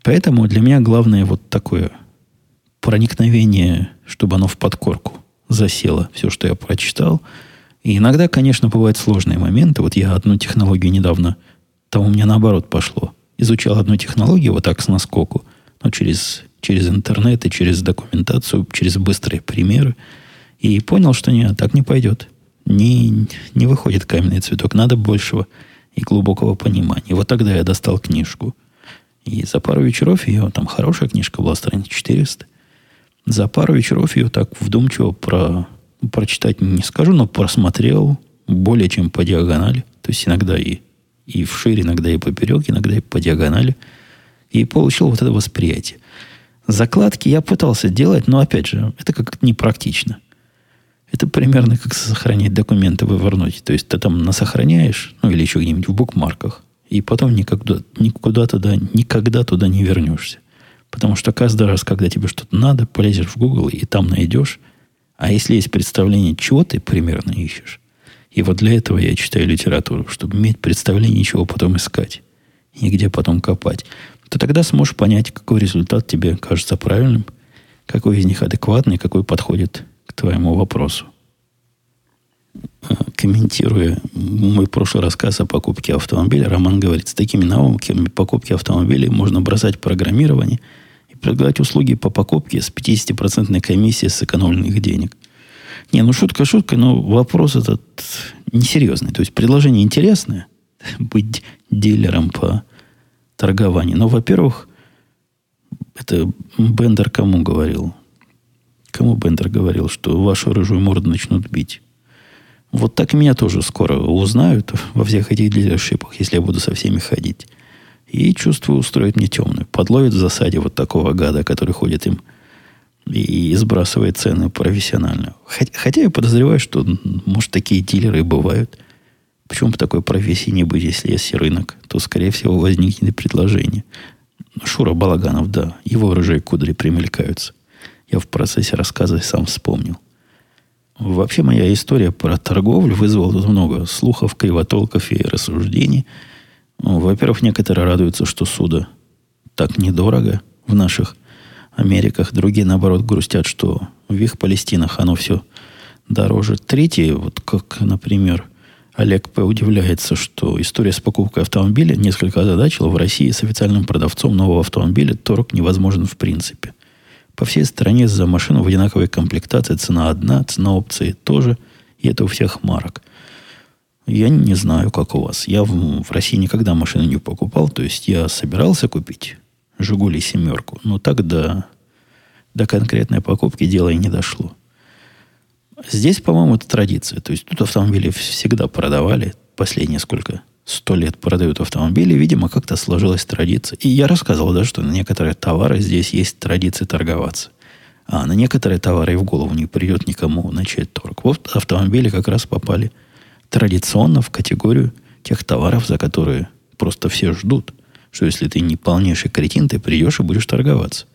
Speaker 1: Поэтому для меня главное вот такое проникновение, чтобы оно в подкорку засело, все, что я прочитал. И иногда, конечно, бывают сложные моменты. Вот я одну технологию недавно, там у меня наоборот пошло. Изучал одну технологию вот так с наскоку, но через, через интернет и через документацию, через быстрые примеры – и понял, что нет, так не пойдет. Не, не выходит каменный цветок. Надо большего и глубокого понимания. Вот тогда я достал книжку. И за пару вечеров ее, там хорошая книжка была, страниц 400. За пару вечеров ее так вдумчиво про, прочитать не скажу, но просмотрел более чем по диагонали. То есть иногда и, и вширь, иногда и поперек, иногда и по диагонали. И получил вот это восприятие. Закладки я пытался делать, но опять же, это как-то непрактично. Это примерно как сохранять документы в Evernote. То есть ты там насохраняешь, ну или еще где-нибудь в букмарках. И потом никогда, никуда туда, никогда туда не вернешься. Потому что каждый раз, когда тебе что-то надо, полезешь в Google и там найдешь. А если есть представление, чего ты примерно ищешь, и вот для этого я читаю литературу, чтобы иметь представление, чего потом искать, и где потом копать, то тогда сможешь понять, какой результат тебе кажется правильным, какой из них адекватный, какой подходит к твоему вопросу. Комментируя мой прошлый рассказ о покупке автомобиля, Роман говорит, с такими навыками покупки автомобилей можно бросать программирование – предлагать услуги по покупке с 50% комиссией сэкономленных денег. Не, ну шутка шутка, но вопрос этот несерьезный. То есть предложение интересное, быть дилером по торгованию. Но, во-первых, это Бендер кому говорил? Кому Бендер говорил, что вашу рыжую морду начнут бить? Вот так меня тоже скоро узнают во всех этих дилершипах, если я буду со всеми ходить. И, чувствую, устроит мне темную. Подловит в засаде вот такого гада, который ходит им и сбрасывает цены профессионально. Хотя я подозреваю, что, может, такие дилеры и бывают. Почему бы такой профессии не быть, если есть рынок? То, скорее всего, возникнет предложение. Шура Балаганов, да, его рыжие кудри примелькаются. Я в процессе рассказа сам вспомнил. Вообще, моя история про торговлю вызвала тут много слухов, кривотолков и рассуждений – ну, во-первых, некоторые радуются, что суда так недорого в наших Америках. Другие, наоборот, грустят, что в их Палестинах оно все дороже. Третьи, вот как, например, Олег П. удивляется, что история с покупкой автомобиля несколько озадачила. В России с официальным продавцом нового автомобиля торг невозможен в принципе. По всей стране за машину в одинаковой комплектации цена одна, цена опции тоже, и это у всех марок. Я не знаю, как у вас. Я в, в России никогда машину не покупал. То есть я собирался купить «Жигули» семерку. Но так до, до конкретной покупки дело и не дошло. Здесь, по-моему, это традиция. То есть тут автомобили всегда продавали. Последние сколько? Сто лет продают автомобили. Видимо, как-то сложилась традиция. И я рассказывал, да, что на некоторые товары здесь есть традиция торговаться. А на некоторые товары и в голову не придет никому начать торг. Вот автомобили как раз попали – традиционно в категорию тех товаров, за которые просто все ждут. Что если ты не полнейший кретин, ты придешь и будешь торговаться.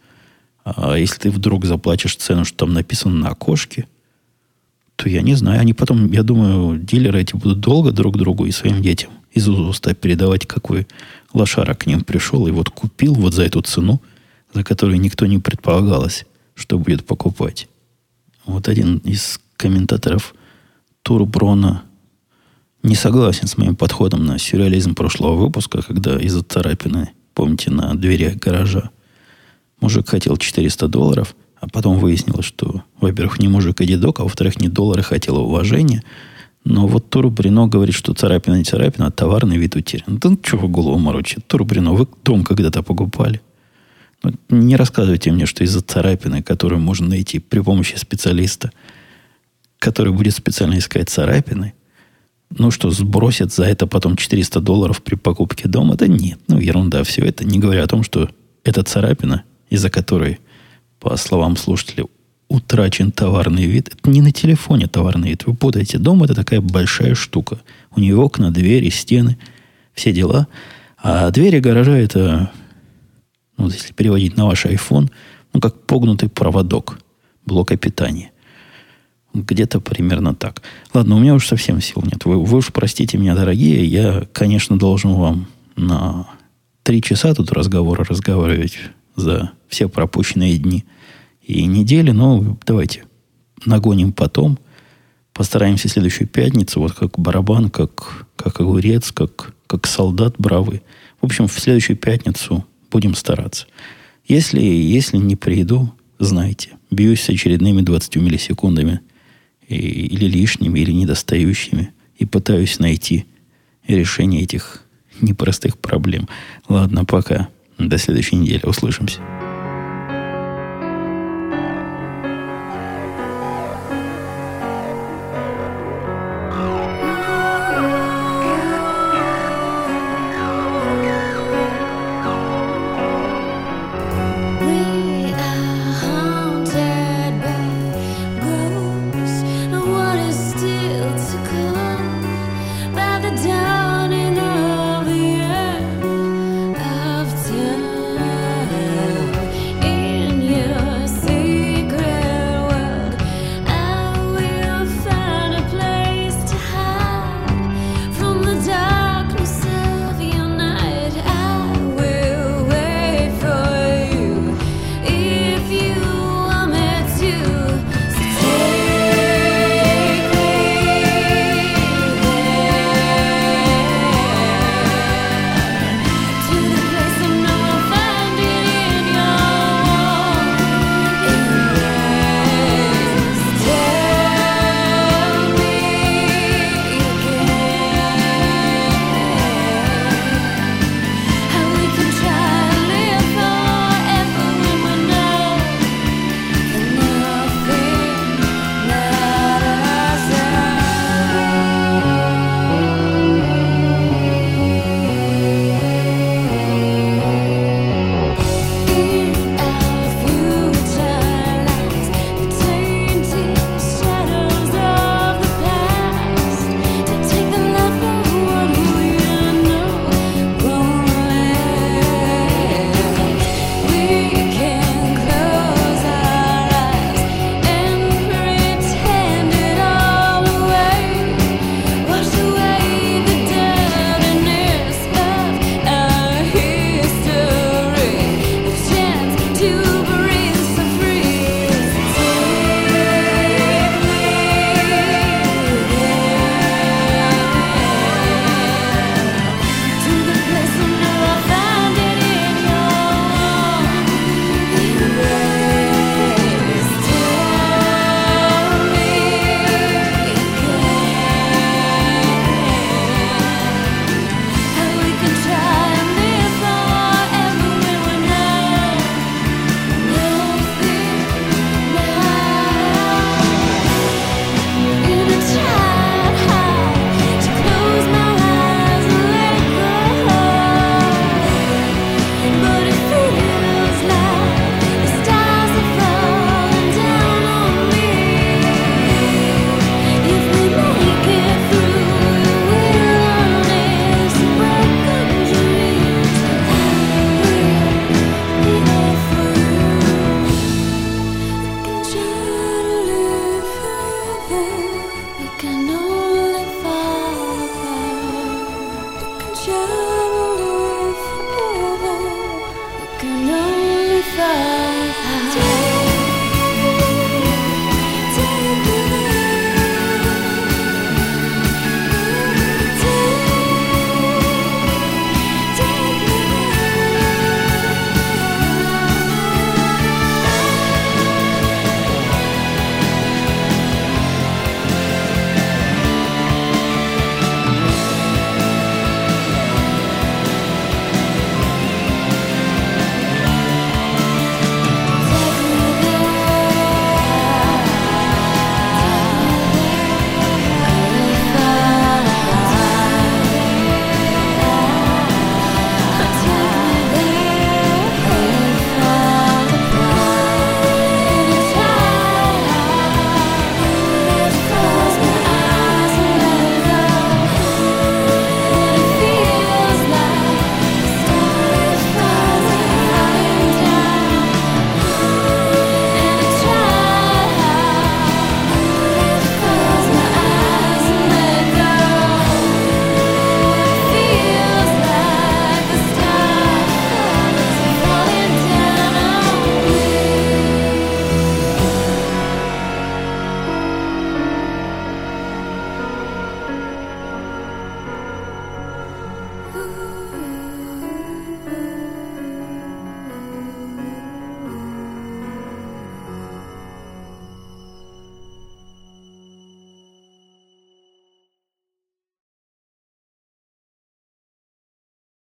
Speaker 1: А если ты вдруг заплатишь цену, что там написано на окошке, то я не знаю. Они потом, я думаю, дилеры эти будут долго друг другу и своим детям из уста передавать, какой лошара к ним пришел и вот купил вот за эту цену, за которую никто не предполагалось, что будет покупать. Вот один из комментаторов Турброна не согласен с моим подходом на сюрреализм прошлого выпуска, когда из-за царапины, помните, на двери гаража мужик хотел 400 долларов, а потом выяснилось, что, во-первых, не мужик, а дедок, а во-вторых, не доллары хотел, уважения. Но вот Туру Брино говорит, что царапина не царапина, а товарный вид утерян. Да ну, вы голову морочите? Туру Брино, вы дом когда-то покупали? Ну, не рассказывайте мне, что из-за царапины, которую можно найти при помощи специалиста, который будет специально искать царапины, ну что, сбросят за это потом 400 долларов при покупке дома? Да нет, ну ерунда все это. Не говоря о том, что эта царапина, из-за которой, по словам слушателей, утрачен товарный вид, это не на телефоне товарный вид. Вы путаете. Дом это такая большая штука. У нее окна, двери, стены, все дела. А двери гаража это, ну, если переводить на ваш iPhone, ну, как погнутый проводок блока питания. Где-то примерно так. Ладно, у меня уж совсем сил нет. Вы, вы уж простите меня, дорогие. Я, конечно, должен вам на три часа тут разговора разговаривать за все пропущенные дни и недели. Но давайте нагоним потом. Постараемся следующую пятницу, вот как барабан, как, как огурец, как, как солдат бравый. В общем, в следующую пятницу будем стараться. Если, если не приду, знайте, бьюсь с очередными 20 миллисекундами – или лишними, или недостающими, и пытаюсь найти решение этих непростых проблем. Ладно, пока. До следующей недели. Услышимся.